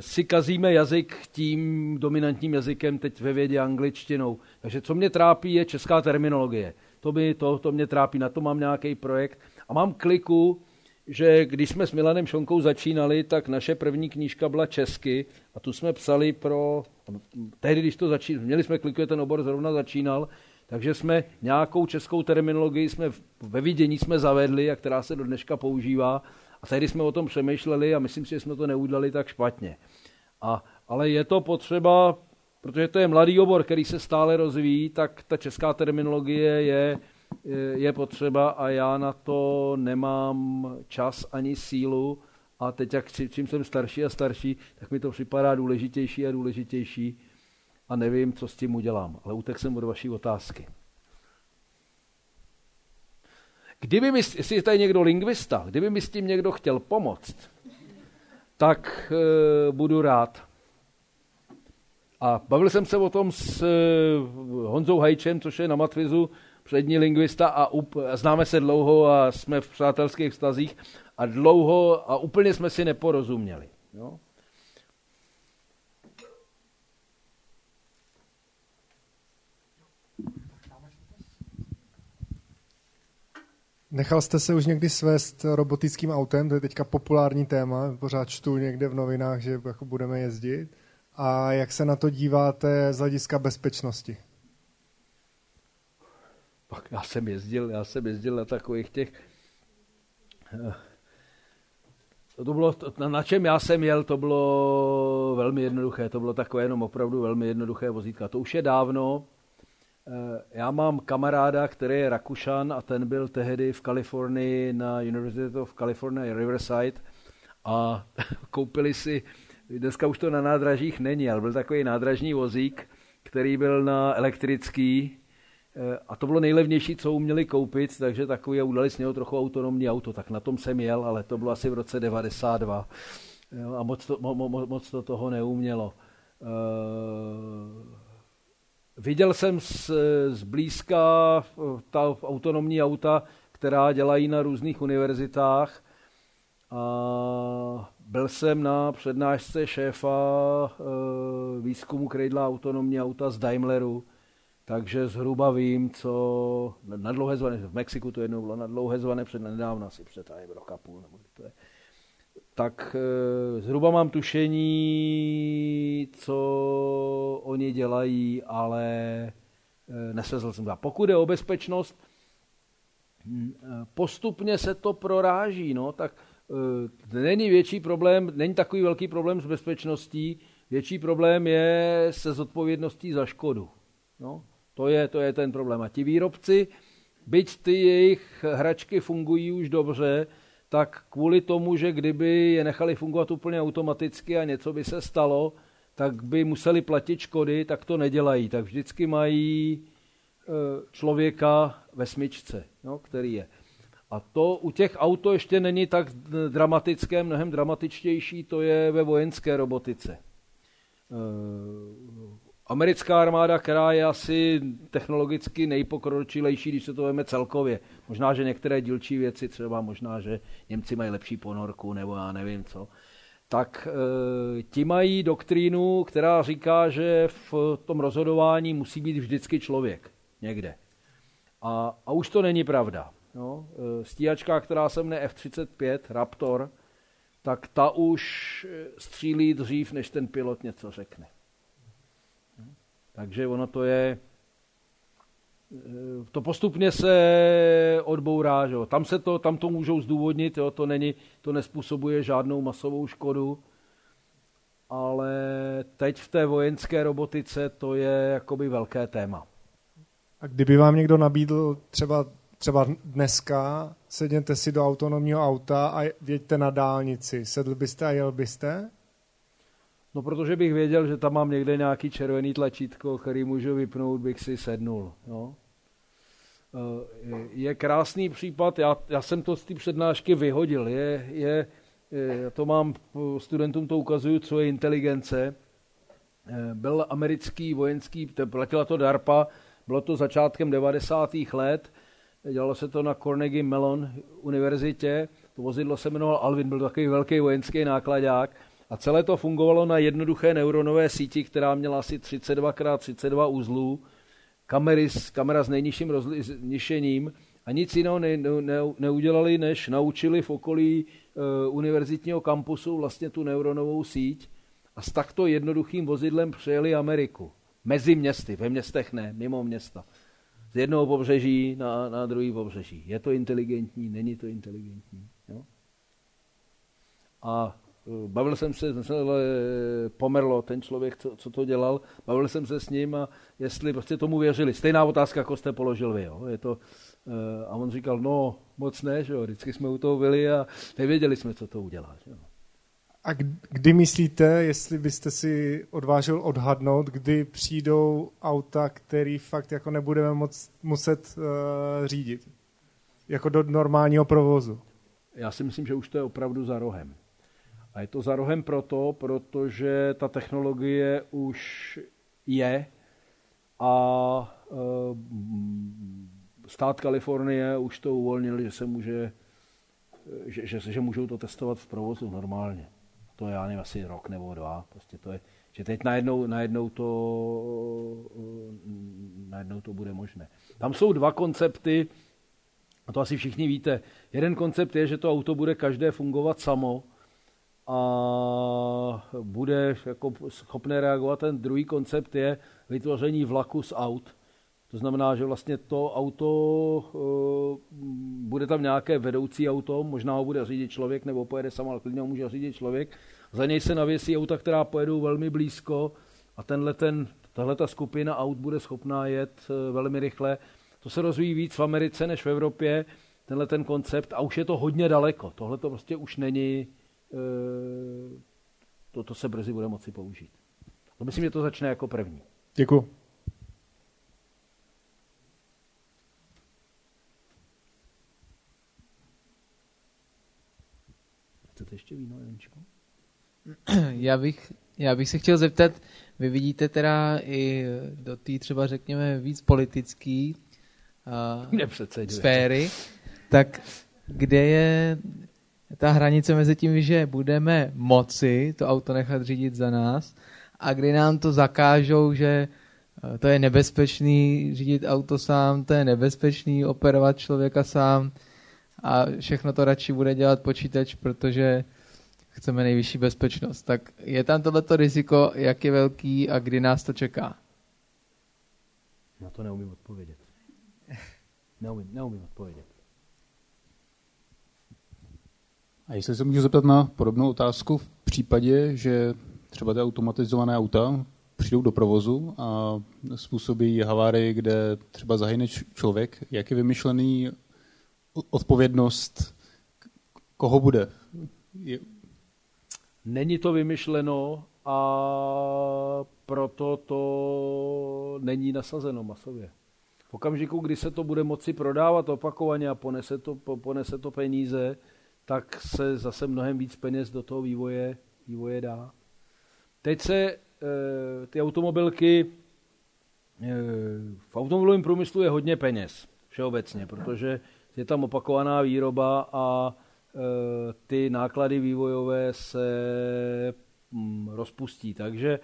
si kazíme jazyk tím dominantním jazykem, teď ve vědě angličtinou. Takže co mě trápí, je česká terminologie. To, by, to, to mě trápí, na to mám nějaký projekt. A mám kliku, že když jsme s Milanem Šonkou začínali, tak naše první knížka byla česky a tu jsme psali pro, tehdy, když to začínal, měli jsme kliku, ten obor zrovna začínal, takže jsme nějakou českou terminologii jsme ve vidění jsme zavedli, a která se do dneška používá a tehdy jsme o tom přemýšleli a myslím si, že jsme to neudělali tak špatně. A, ale je to potřeba, protože to je mladý obor, který se stále rozvíjí, tak ta česká terminologie je, je potřeba a já na to nemám čas ani sílu. A teď, jak čím jsem starší a starší, tak mi to připadá důležitější a důležitější a nevím, co s tím udělám. Ale utek jsem od vaší otázky. Kdyby mi, jestli je tady někdo lingvista, kdyby mi s tím někdo chtěl pomoct, tak e, budu rád. A bavil jsem se o tom s e, Honzou Hajčem, což je na Matvizu přední lingvista a, up, známe se dlouho a jsme v přátelských vztazích a dlouho a úplně jsme si neporozuměli. Jo? Nechal jste se už někdy svést robotickým autem, to je teďka populární téma, pořád čtu někde v novinách, že jako budeme jezdit. A jak se na to díváte z hlediska bezpečnosti? Pak já jsem jezdil, já jsem jezdil na takových těch eh, to bylo, na čem já jsem jel, to bylo velmi jednoduché, to bylo takové jenom opravdu velmi jednoduché vozítka. To už je dávno, já mám kamaráda, který je Rakušan a ten byl tehdy v Kalifornii na University of California Riverside a koupili si, dneska už to na nádražích není, ale byl takový nádražní vozík, který byl na elektrický eh, a to bylo nejlevnější, co uměli koupit, takže takový udali s něho trochu autonomní auto, tak na tom jsem jel, ale to bylo asi v roce 92 a moc to, mo, mo, moc to toho neumělo. Viděl jsem z, zblízka ta autonomní auta, která dělají na různých univerzitách. A byl jsem na přednášce šéfa e, výzkumu, dělá autonomní auta z Daimleru, takže zhruba vím, co na dlouhé zvané, v Mexiku to jednou bylo na dlouhé zvané před nedávno, asi před rok a půl, nebo to je tak eh, zhruba mám tušení, co oni dělají, ale eh, nesvezl jsem to. Pokud je o bezpečnost, hm, eh, postupně se to proráží, no, tak není větší problém, není takový velký problém s bezpečností, větší problém je se zodpovědností za škodu. No, to je, to je ten problém. A ti výrobci, byť ty jejich hračky fungují už dobře, tak kvůli tomu, že kdyby je nechali fungovat úplně automaticky a něco by se stalo, tak by museli platit škody, tak to nedělají. Tak vždycky mají člověka ve smyčce, no, který je. A to u těch auto ještě není tak dramatické, mnohem dramatičtější, to je ve vojenské robotice. Americká armáda, která je asi technologicky nejpokročilejší, když se to veme celkově. Možná, že některé dílčí věci, třeba možná, že Němci mají lepší ponorku, nebo já nevím co, tak e, ti mají doktrínu, která říká, že v tom rozhodování musí být vždycky člověk někde. A, a už to není pravda. No, stíhačka, která se mne F-35, Raptor, tak ta už střílí dřív, než ten pilot něco řekne. Takže ono to je, to postupně se odbourá, že jo. Tam, se to, tam to můžou zdůvodnit, jo. To, není, to nespůsobuje žádnou masovou škodu, ale teď v té vojenské robotice to je jakoby velké téma. A kdyby vám někdo nabídl třeba, třeba dneska, sedněte si do autonomního auta a jeďte na dálnici, sedl byste a jel byste? No protože bych věděl, že tam mám někde nějaký červený tlačítko, který můžu vypnout, bych si sednul. No. Je krásný případ, já, já jsem to z té přednášky vyhodil, je, je, já to mám, studentům to ukazuju, co je inteligence. Byl americký vojenský, platila to DARPA, bylo to začátkem 90. let, dělalo se to na Carnegie Mellon univerzitě, to vozidlo se jmenovalo Alvin, byl takový velký vojenský nákladák a celé to fungovalo na jednoduché neuronové síti, která měla asi 32x32 uzlů, kamery, kamera s nejnižším rozlišením a nic jiného ne, ne, neudělali, než naučili v okolí e, univerzitního kampusu vlastně tu neuronovou síť a s takto jednoduchým vozidlem přejeli Ameriku. Mezi městy, ve městech ne, mimo města. Z jednoho pobřeží na, na druhý pobřeží. Je to inteligentní, není to inteligentní. Jo? A bavil jsem se, pomerlo ten člověk, co, co to dělal, bavil jsem se s ním a jestli prostě tomu věřili. Stejná otázka, jako jste položil vy. Jo. Je to, eh, a on říkal, no moc ne, že jo. vždycky jsme u toho byli a nevěděli jsme, co to udělá. Že jo. A kdy myslíte, jestli byste si odvážil odhadnout, kdy přijdou auta, který fakt jako nebudeme moc, muset uh, řídit? Jako do normálního provozu? Já si myslím, že už to je opravdu za rohem. A je to za rohem proto, protože ta technologie už je a e, stát Kalifornie už to uvolnil, že se může, že, že, že můžou to testovat v provozu normálně. To je, já nevím, asi rok nebo dva. Prostě to je, že teď najednou, najednou, to, najednou to bude možné. Tam jsou dva koncepty, a to asi všichni víte. Jeden koncept je, že to auto bude každé fungovat samo, a bude jako schopné reagovat. Ten druhý koncept je vytvoření vlaku z aut. To znamená, že vlastně to auto, eh, bude tam nějaké vedoucí auto, možná ho bude řídit člověk, nebo pojede sám, ale klidně ho může řídit člověk. Za něj se navěsí auta, která pojedou velmi blízko a tenhle ten, tahle ta skupina aut bude schopná jet eh, velmi rychle. To se rozvíjí víc v Americe než v Evropě, tenhle ten koncept, a už je to hodně daleko. Tohle to prostě už není, Eh, to, to se brzy bude moci použít. To myslím, že to začne jako první. Děkuji. Chcete ještě víno, Jančko? Já bych, já bych se chtěl zeptat, vy vidíte teda i do té třeba řekněme víc politický uh, sféry, tak kde je ta hranice mezi tím, že budeme moci to auto nechat řídit za nás a kdy nám to zakážou, že eh, to je nebezpečný řídit auto sám, to je nebezpečný operovat člověka sám a všechno to radši bude dělat počítač, protože chceme nejvyšší bezpečnost. Tak je tam tohleto riziko, jak je velký a kdy nás to čeká? Na to neumím odpovědět. Neumím, neumím odpovědět. A jestli se můžu zeptat na podobnou otázku, v případě, že třeba ty automatizované auta přijdou do provozu a způsobí havárii, kde třeba zahyne člověk, jak je vymyšlený odpovědnost, koho bude? Je... Není to vymyšleno a proto to není nasazeno masově. v okamžiku, kdy se to bude moci prodávat opakovaně a ponese to, ponese to peníze, tak se zase mnohem víc peněz do toho vývoje, vývoje dá. Teď se e, ty automobilky, e, v automobilovém průmyslu je hodně peněz všeobecně, protože je tam opakovaná výroba a e, ty náklady vývojové se mm, rozpustí. Takže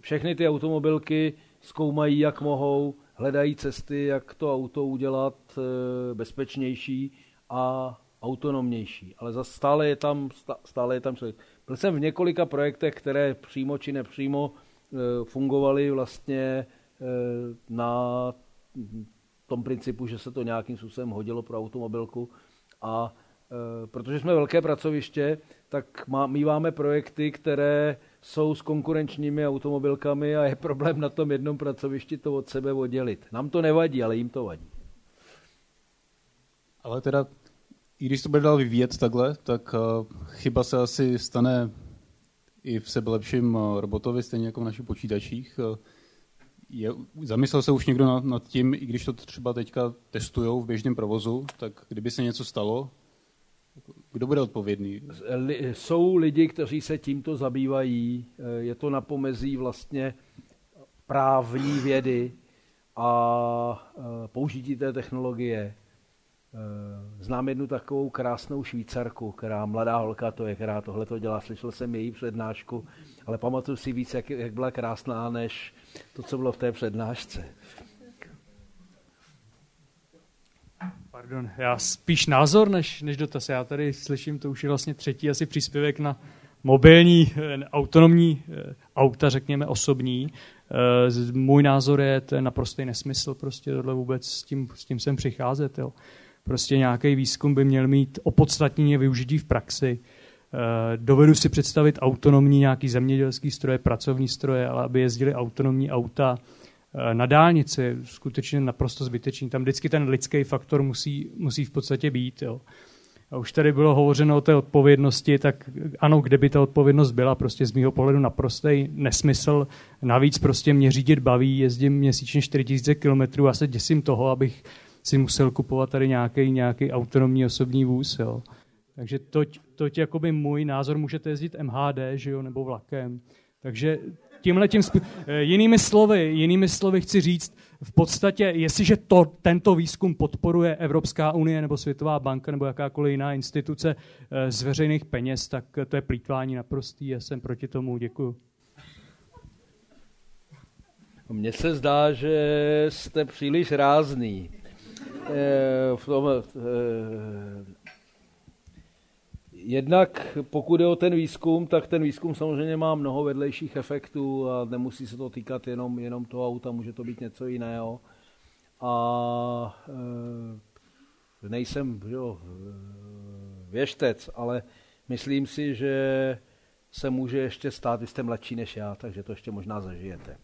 všechny ty automobilky zkoumají, jak mohou, hledají cesty, jak to auto udělat bezpečnější a autonomnější. Ale zase stále je tam, stále je tam člověk. Byl jsem v několika projektech, které přímo či nepřímo e, fungovaly vlastně e, na tom principu, že se to nějakým způsobem hodilo pro automobilku a e, protože jsme velké pracoviště, tak míváme projekty, které jsou s konkurenčními automobilkami a je problém na tom jednom pracovišti to od sebe oddělit. Nám to nevadí, ale jim to vadí. Ale teda, i když to bude dál vyvíjet takhle, tak uh, chyba se asi stane i v sebelepším uh, robotovi, stejně jako v našich počítačích. Uh, je, zamyslel se už někdo nad, nad tím, i když to třeba teďka testují v běžném provozu, tak kdyby se něco stalo, kdo bude odpovědný? Jsou lidi, kteří se tímto zabývají. Je to na pomezí vlastně právní vědy a použití té technologie. E, znám jednu takovou krásnou švýcarku, která mladá holka to je, která tohle to dělá. Slyšel jsem její přednášku, ale pamatuju si víc, jak, jak byla krásná, než to, co bylo v té přednášce. Pardon, já spíš názor než, než dotaz. Já tady slyším, to už je vlastně třetí asi příspěvek na mobilní, eh, autonomní eh, auta, řekněme osobní. Eh, můj názor je, to je naprostý nesmysl, prostě tohle vůbec s tím, s tím sem přicházet. Jo. Prostě nějaký výzkum by měl mít opodstatnění využití v praxi. Dovedu si představit autonomní nějaký zemědělský stroje, pracovní stroje, ale aby jezdili autonomní auta, Eh, na dálnici skutečně naprosto zbytečný. Tam vždycky ten lidský faktor musí, musí v podstatě být. Jo. A už tady bylo hovořeno o té odpovědnosti, tak ano, kde by ta odpovědnost byla, prostě z mého pohledu naprostý nesmysl. Navíc prostě mě řídit baví, jezdím měsíčně 4000 km a se děsím toho, abych si musel kupovat tady nějaký, nějaký autonomní osobní vůz. Jo. Takže toť, toť jakoby můj názor, můžete jezdit MHD, že jo, nebo vlakem. Takže tímhle tím eh, jinými slovy, jinými slovy chci říct, v podstatě, jestliže to, tento výzkum podporuje Evropská unie nebo Světová banka nebo jakákoliv jiná instituce eh, z veřejných peněz, tak to je plítvání naprostý. Já jsem proti tomu. Děkuju. Mně se zdá, že jste příliš rázný. Eh, v tom, Jednak pokud je o ten výzkum, tak ten výzkum samozřejmě má mnoho vedlejších efektů a nemusí se to týkat jenom, jenom toho auta, může to být něco jiného. A e, nejsem jo, věštec, ale myslím si, že se může ještě stát, vy jste mladší než já, takže to ještě možná zažijete.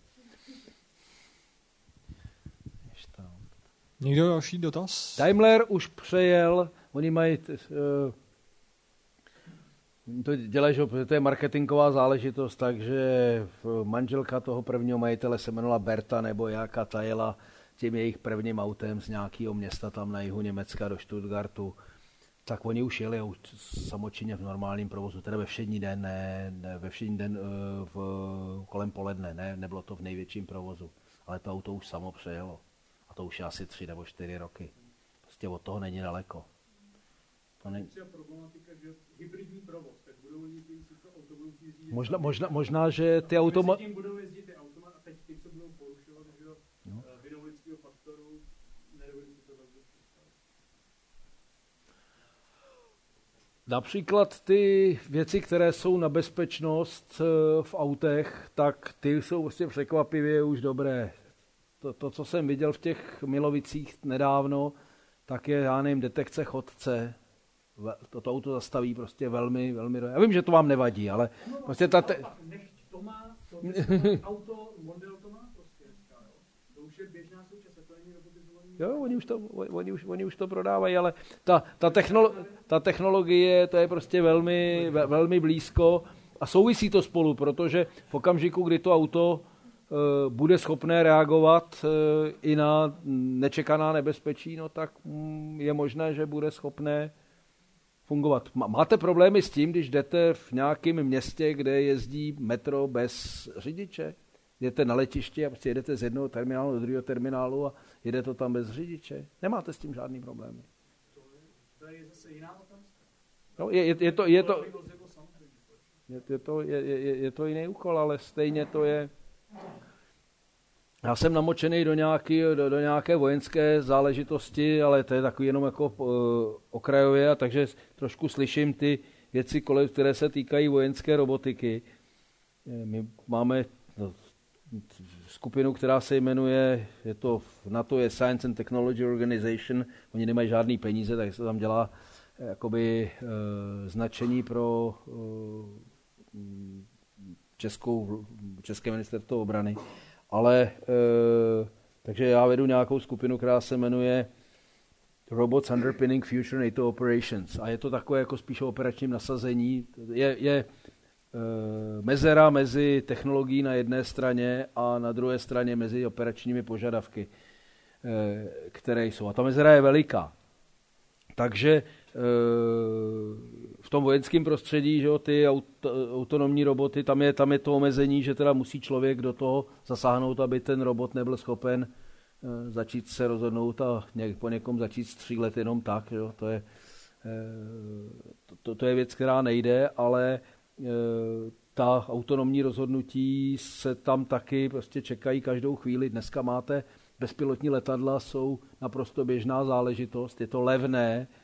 Někdo další dotaz? Daimler už přejel, oni mají e, to dělají, že to je marketingová záležitost, takže manželka toho prvního majitele se jmenovala Berta nebo Jaka, ta jela tím jejich prvním autem z nějakého města tam na jihu Německa do Stuttgartu. Tak oni už jeli už samočinně v normálním provozu, teda ve všední den, ne, ne ve všední den eh, v, kolem poledne, ne, nebylo to v největším provozu, ale to auto už samo přejelo. A to už je asi tři nebo čtyři roky. Prostě od toho není daleko. To není hybridní provoz, tak budou jezdit to auto budou jezdit možná, možná, možná, že ty automa... tím budou jezdit ty automa a teď ty, co budou porušovat, že jo, no. Eh, vinou lidského faktoru, to velmi Například ty věci, které jsou na bezpečnost eh, v autech, tak ty jsou prostě překvapivě už dobré. To, to, co jsem viděl v těch Milovicích nedávno, tak je, já nevím, detekce chodce, toto auto zastaví prostě velmi, velmi... Já vím, že to vám nevadí, ale no, prostě ta... Te... to má, to auto, model to má prostě To už je běžná současně, to není. Jo, oni už to, oni už, oni už to prodávají, ale ta, ta, technolo, ta technologie, to je prostě velmi, velmi blízko a souvisí to spolu, protože v okamžiku, kdy to auto bude schopné reagovat i na nečekaná nebezpečí, no tak mm, je možné, že bude schopné fungovat. Máte problémy s tím, když jdete v nějakém městě, kde jezdí metro bez řidiče? Jdete na letiště a prostě jedete z jednoho terminálu do druhého terminálu a jede to tam bez řidiče? Nemáte s tím žádný problémy. To je zase jiná No, je, je, je, to, je, to, je, je, to, je, je, je to jiný úkol, ale stejně to je... Já jsem namočený do, nějaký, do, do nějaké vojenské záležitosti, ale to je takový jenom jako uh, okrajově, a takže trošku slyším ty věci, které se týkají vojenské robotiky. Eh, my máme no, skupinu, která se jmenuje, je to, na to je Science and Technology Organization, oni nemají žádný peníze, tak se tam dělá eh, jakoby uh, značení pro uh, českou, České ministerstvo obrany. Ale, e, takže já vedu nějakou skupinu, která se jmenuje Robots Underpinning Future NATO Operations. A je to takové jako spíš o operačním nasazení. Je, je e, mezera mezi technologií na jedné straně a na druhé straně mezi operačními požadavky, e, které jsou. A ta mezera je veliká. Takže v tom vojenském prostředí, že jo, ty autonomní roboty, tam je, tam je to omezení, že teda musí člověk do toho zasáhnout, aby ten robot nebyl schopen eh, začít se rozhodnout a něk, po někom začít střílet jenom tak. Jo. To, je, eh, to, to je věc, která nejde, ale eh, ta autonomní rozhodnutí se tam taky prostě čekají každou chvíli. Dneska máte bezpilotní letadla, jsou naprosto běžná záležitost, je to levné, Eh,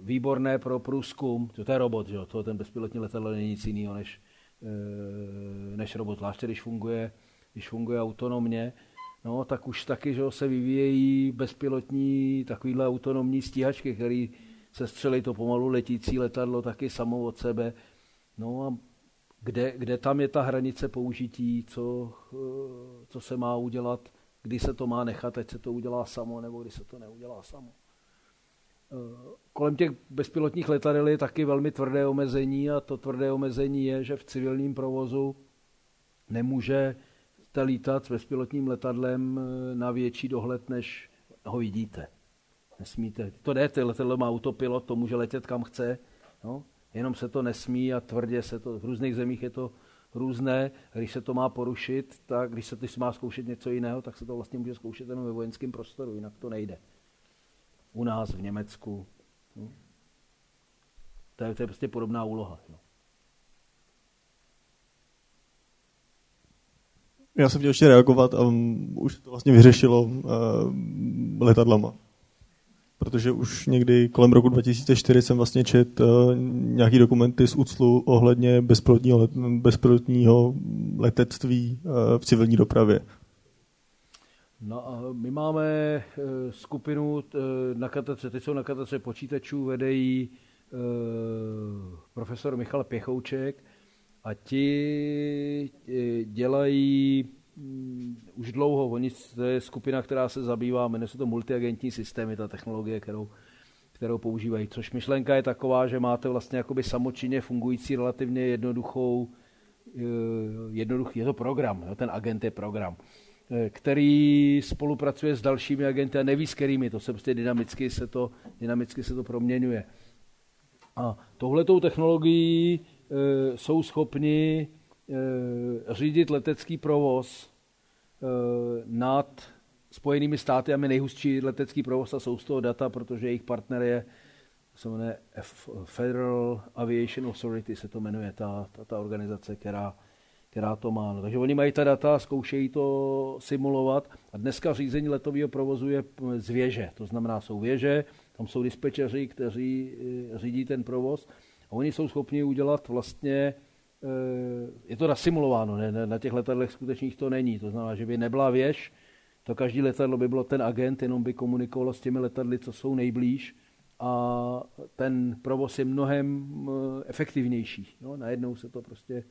výborné pro průzkum, to je robot, že? to ten bezpilotní letadlo není nic jiného než, eh, než robot, zvláště když funguje, když funguje autonomně, no, tak už taky že se vyvíjejí bezpilotní takovýhle autonomní stíhačky, které se střelí to pomalu letící letadlo taky samo od sebe. No a kde, kde tam je ta hranice použití, co, eh, co se má udělat, kdy se to má nechat, ať se to udělá samo, nebo kdy se to neudělá samo. Eh, kolem těch bezpilotních letadel je taky velmi tvrdé omezení a to tvrdé omezení je, že v civilním provozu nemůže lítat s bezpilotním letadlem eh, na větší dohled, než ho vidíte. Nesmíte. To jde, ty letadlo má autopilot, to může letět kam chce, no? jenom se to nesmí a tvrdě se to, v různých zemích je to různé. Když se to má porušit, tak když se to má zkoušet něco jiného, tak se to vlastně může zkoušet jenom ve vojenském prostoru, jinak to nejde u nás v Německu. No. To, je, to je prostě podobná úloha. No. Já jsem chtěl ještě reagovat a už to vlastně vyřešilo uh, letadlama. Protože už někdy kolem roku 2004 jsem vlastně čet uh, nějaký dokumenty z úclu ohledně bezpilotního, let, bezpilotního letectví uh, v civilní dopravě. No a my máme eh, skupinu eh, na katedře, teď jsou na katedře počítačů, vedejí eh, profesor Michal Pěchouček a ti dělají mm, už dlouho, oni, to je skupina, která se zabývá, jmenuje se to multiagentní systémy, ta technologie, kterou, kterou používají. Což myšlenka je taková, že máte vlastně jakoby samočinně fungující relativně jednoduchou, jednoduchý, je to program, ten agent je program který spolupracuje s dalšími agenty a neví s kterými, to se prostě dynamicky se to, dynamicky se to proměňuje. A touhletou technologií e, jsou schopni e, řídit letecký provoz e, nad Spojenými státy a my nejhustší letecký provoz a jsou z toho data, protože jejich partner je se jmenuje Federal Aviation Authority, se to jmenuje ta, ta, ta organizace, která která to má. No, takže oni mají ta data, zkoušejí to simulovat a dneska řízení letového provozu je z věže. To znamená, jsou věže, tam jsou dispečeři, kteří eh, řídí ten provoz a oni jsou schopni udělat vlastně, eh, je to nasimulováno, ne, na těch letadlech skutečných to není. To znamená, že by nebyla věž, to každý letadlo by bylo ten agent, jenom by komunikovalo s těmi letadly, co jsou nejblíž a ten provoz je mnohem eh, efektivnější. No, najednou se to prostě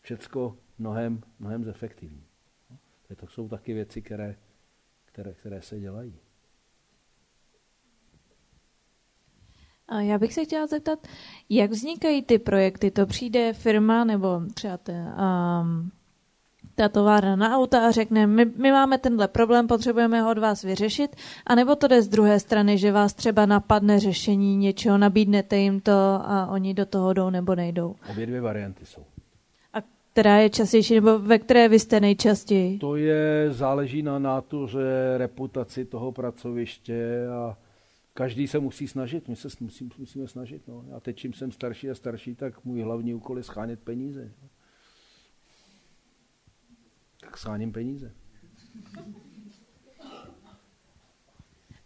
všecko mnohem, mnohem zefektivní. No, to jsou taky věci, které, které, které se dělají. A já bych se chtěla zeptat, jak vznikají ty projekty? To přijde firma nebo třeba te, um, ta továrna na auta a řekne, my, my máme tenhle problém, potřebujeme ho od vás vyřešit, anebo to jde z druhé strany, že vás třeba napadne řešení něčeho, nabídnete jim to a oni do toho jdou nebo nejdou. Obě dvě varianty jsou. A která je častější, nebo ve které vy jste nejčastěji? To je, záleží na nátuře, reputaci toho pracoviště a každý se musí snažit, my se musí, musíme snažit. No. Já teď, čím jsem starší a starší, tak můj hlavní úkol je schánět peníze. Tak scháním peníze.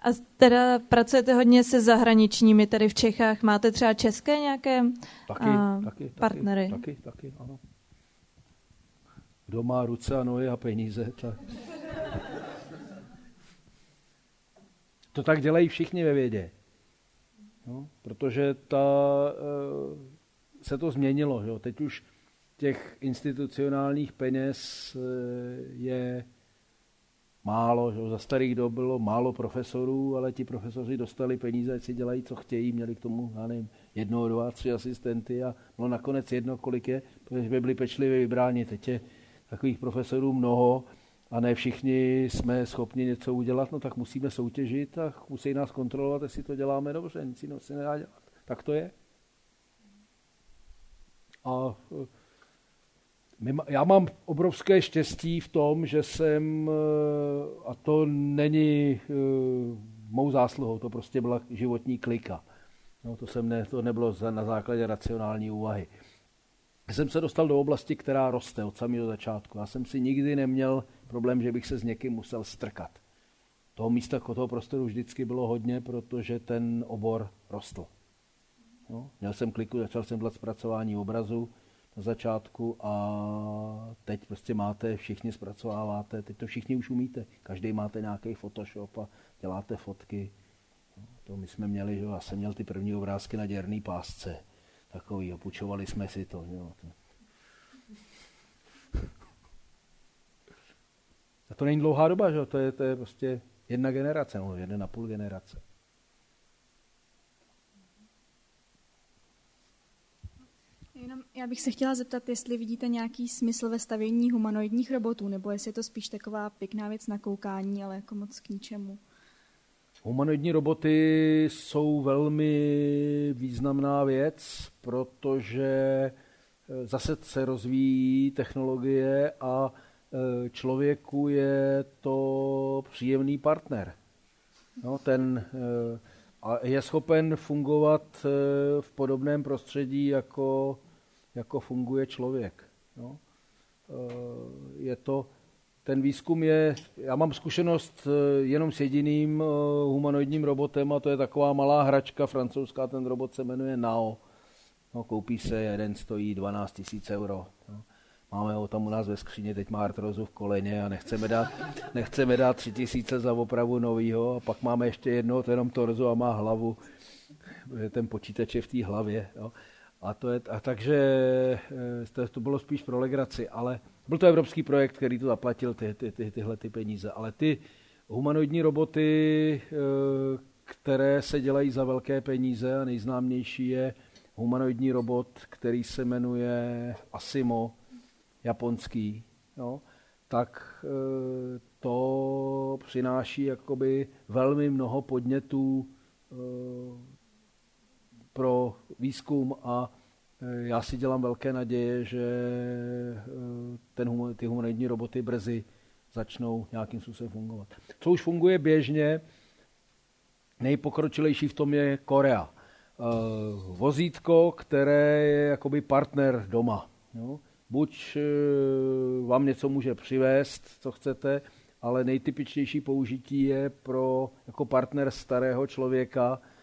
A teda pracujete hodně se zahraničními tady v Čechách. Máte třeba české nějaké taky, a, taky, partnery? Taky, taky, taky, ano. Kdo má ruce a nohy a peníze, tak... To tak dělají všichni ve vědě. No, protože ta, eh, se to změnilo. Že? Teď už těch institucionálních peněz eh, je málo. Že? Za starých dob bylo málo profesorů, ale ti profesoři dostali peníze, ať si dělají, co chtějí, měli k tomu, já nevím, jedno, dva, tři asistenty a bylo nakonec jedno, kolik je, protože by byli pečlivě vybráni. Teď je takových profesorů mnoho a ne všichni jsme schopni něco udělat, no tak musíme soutěžit a musí nás kontrolovat, jestli to děláme dobře, nic jiného se nedá dělat. Tak to je. A eh, já mám obrovské štěstí v tom, že jsem, eh, a to není eh, mou zásluhou, to prostě byla životní klika. No, to, jsem ne, to nebylo na základě racionální úvahy jsem se dostal do oblasti, která roste od samého začátku. Já jsem si nikdy neměl problém, že bych se s někým musel strkat. Toho místa, toho prostoru vždycky bylo hodně, protože ten obor rostl. No, měl jsem kliku, začal jsem dělat zpracování obrazu na začátku a teď prostě máte, všichni zpracováváte, teď to všichni už umíte. Každý máte nějaký Photoshop a děláte fotky. No, to my jsme měli, že já jsem měl ty první obrázky na děrný pásce takový, opučovali jsme si to. Jo. A to není dlouhá doba, že? To, je, to je prostě jedna generace, no, jedna a půl generace. Jenom já bych se chtěla zeptat, jestli vidíte nějaký smysl ve stavění humanoidních robotů, nebo jestli je to spíš taková pěkná věc na koukání, ale jako moc k ničemu. Humanoidní roboty jsou velmi významná věc, protože eh, zase se rozvíjí technologie a eh, člověku je to příjemný partner. No, ten eh, je schopen fungovat v podobném prostředí, jako, jako funguje člověk. No. Je to, ten výzkum je, já mám zkušenost eh, jenom s jediným eh, humanoidním robotem a to je taková malá hračka francouzská, ten robot se jmenuje Nao. No, koupí se, jeden stojí 12 000 euro. No. Máme ho tam u nás ve skříně, teď má artrozu v koleně a nechceme dát, nechceme dát 3 tisíce za opravu novýho a pak máme ještě jedno, to jenom torzu a má hlavu, ten počítač je v té hlavě. Jo. A, to je, a takže eh, to bylo spíš pro legraci, ale byl to evropský projekt, který to zaplatil ty, ty, ty, tyhle ty peníze. Ale ty humanoidní roboty, eh, které se dělají za velké peníze a nejznámější je humanoidní robot, který se jmenuje Asimo, japonský, jo, tak eh, to přináší jakoby velmi mnoho podnětů pro výzkum a já si dělám velké naděje, že e, ten, ty humanoidní roboty brzy začnou nějakým způsobem fungovat. Co už funguje běžně, nejpokročilejší v tom je Korea. E, vozítko, které je jakoby partner doma. Jo? Buď vám něco může přivést, co chcete, ale nejtypičnější použití je pro jako partner starého člověka, Eh,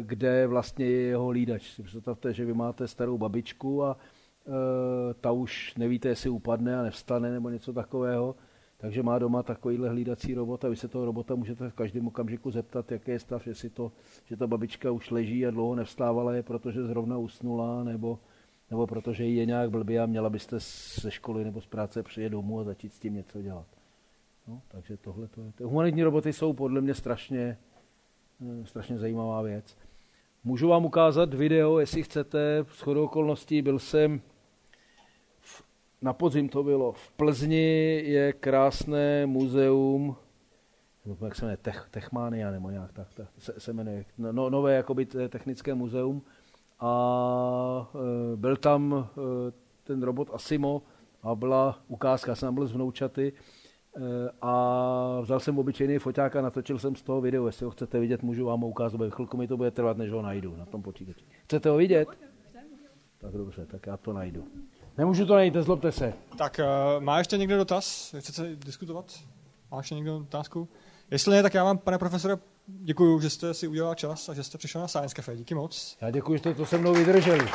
kde vlastně je jeho lídač. Si představte, že vy máte starou babičku a e, ta už nevíte, jestli upadne a nevstane nebo něco takového, takže má doma takovýhle hlídací robot a vy se toho robota můžete v každém okamžiku zeptat, jaký je stav, jestli to, že ta babička už leží a dlouho nevstávala je, protože zrovna usnula, nebo, nebo protože je nějak blbě a měla byste ze školy nebo z práce přijet domů a začít s tím něco dělat. No, takže tohle to je. Humanitní roboty jsou podle mě strašně, Eh, strašně zajímavá věc. Můžu vám ukázat video, jestli chcete. S chodou okolností byl jsem v na podzim to bylo. V Plzni je krásné muzeum, jak se jmenuje, Tech, Techmania nebo nějak tak, tak se, se jmenuje, no, no nové jakoby technické muzeum a e, byl tam e, ten robot Asimo a byla ukázka, jsem tam byl z vnoučaty a vzal jsem obyčejný foťák a natočil jsem z toho video, jestli ho chcete vidět, můžu vám ho ukázat, chvilku mi to bude trvat, než ho najdu na tom počítači. Chcete ho vidět? Tak dobře, tak já to najdu. Nemůžu to najít, nezlobte se. Tak uh, má ještě někdo dotaz? Chcete diskutovat? Má ještě někdo otázku? Jestli ne, tak já vám, pane profesore, děkuji, že jste si udělal čas a že jste přišel na Science Cafe. Díky moc. Já děkuji, že jste to se mnou vydrželi.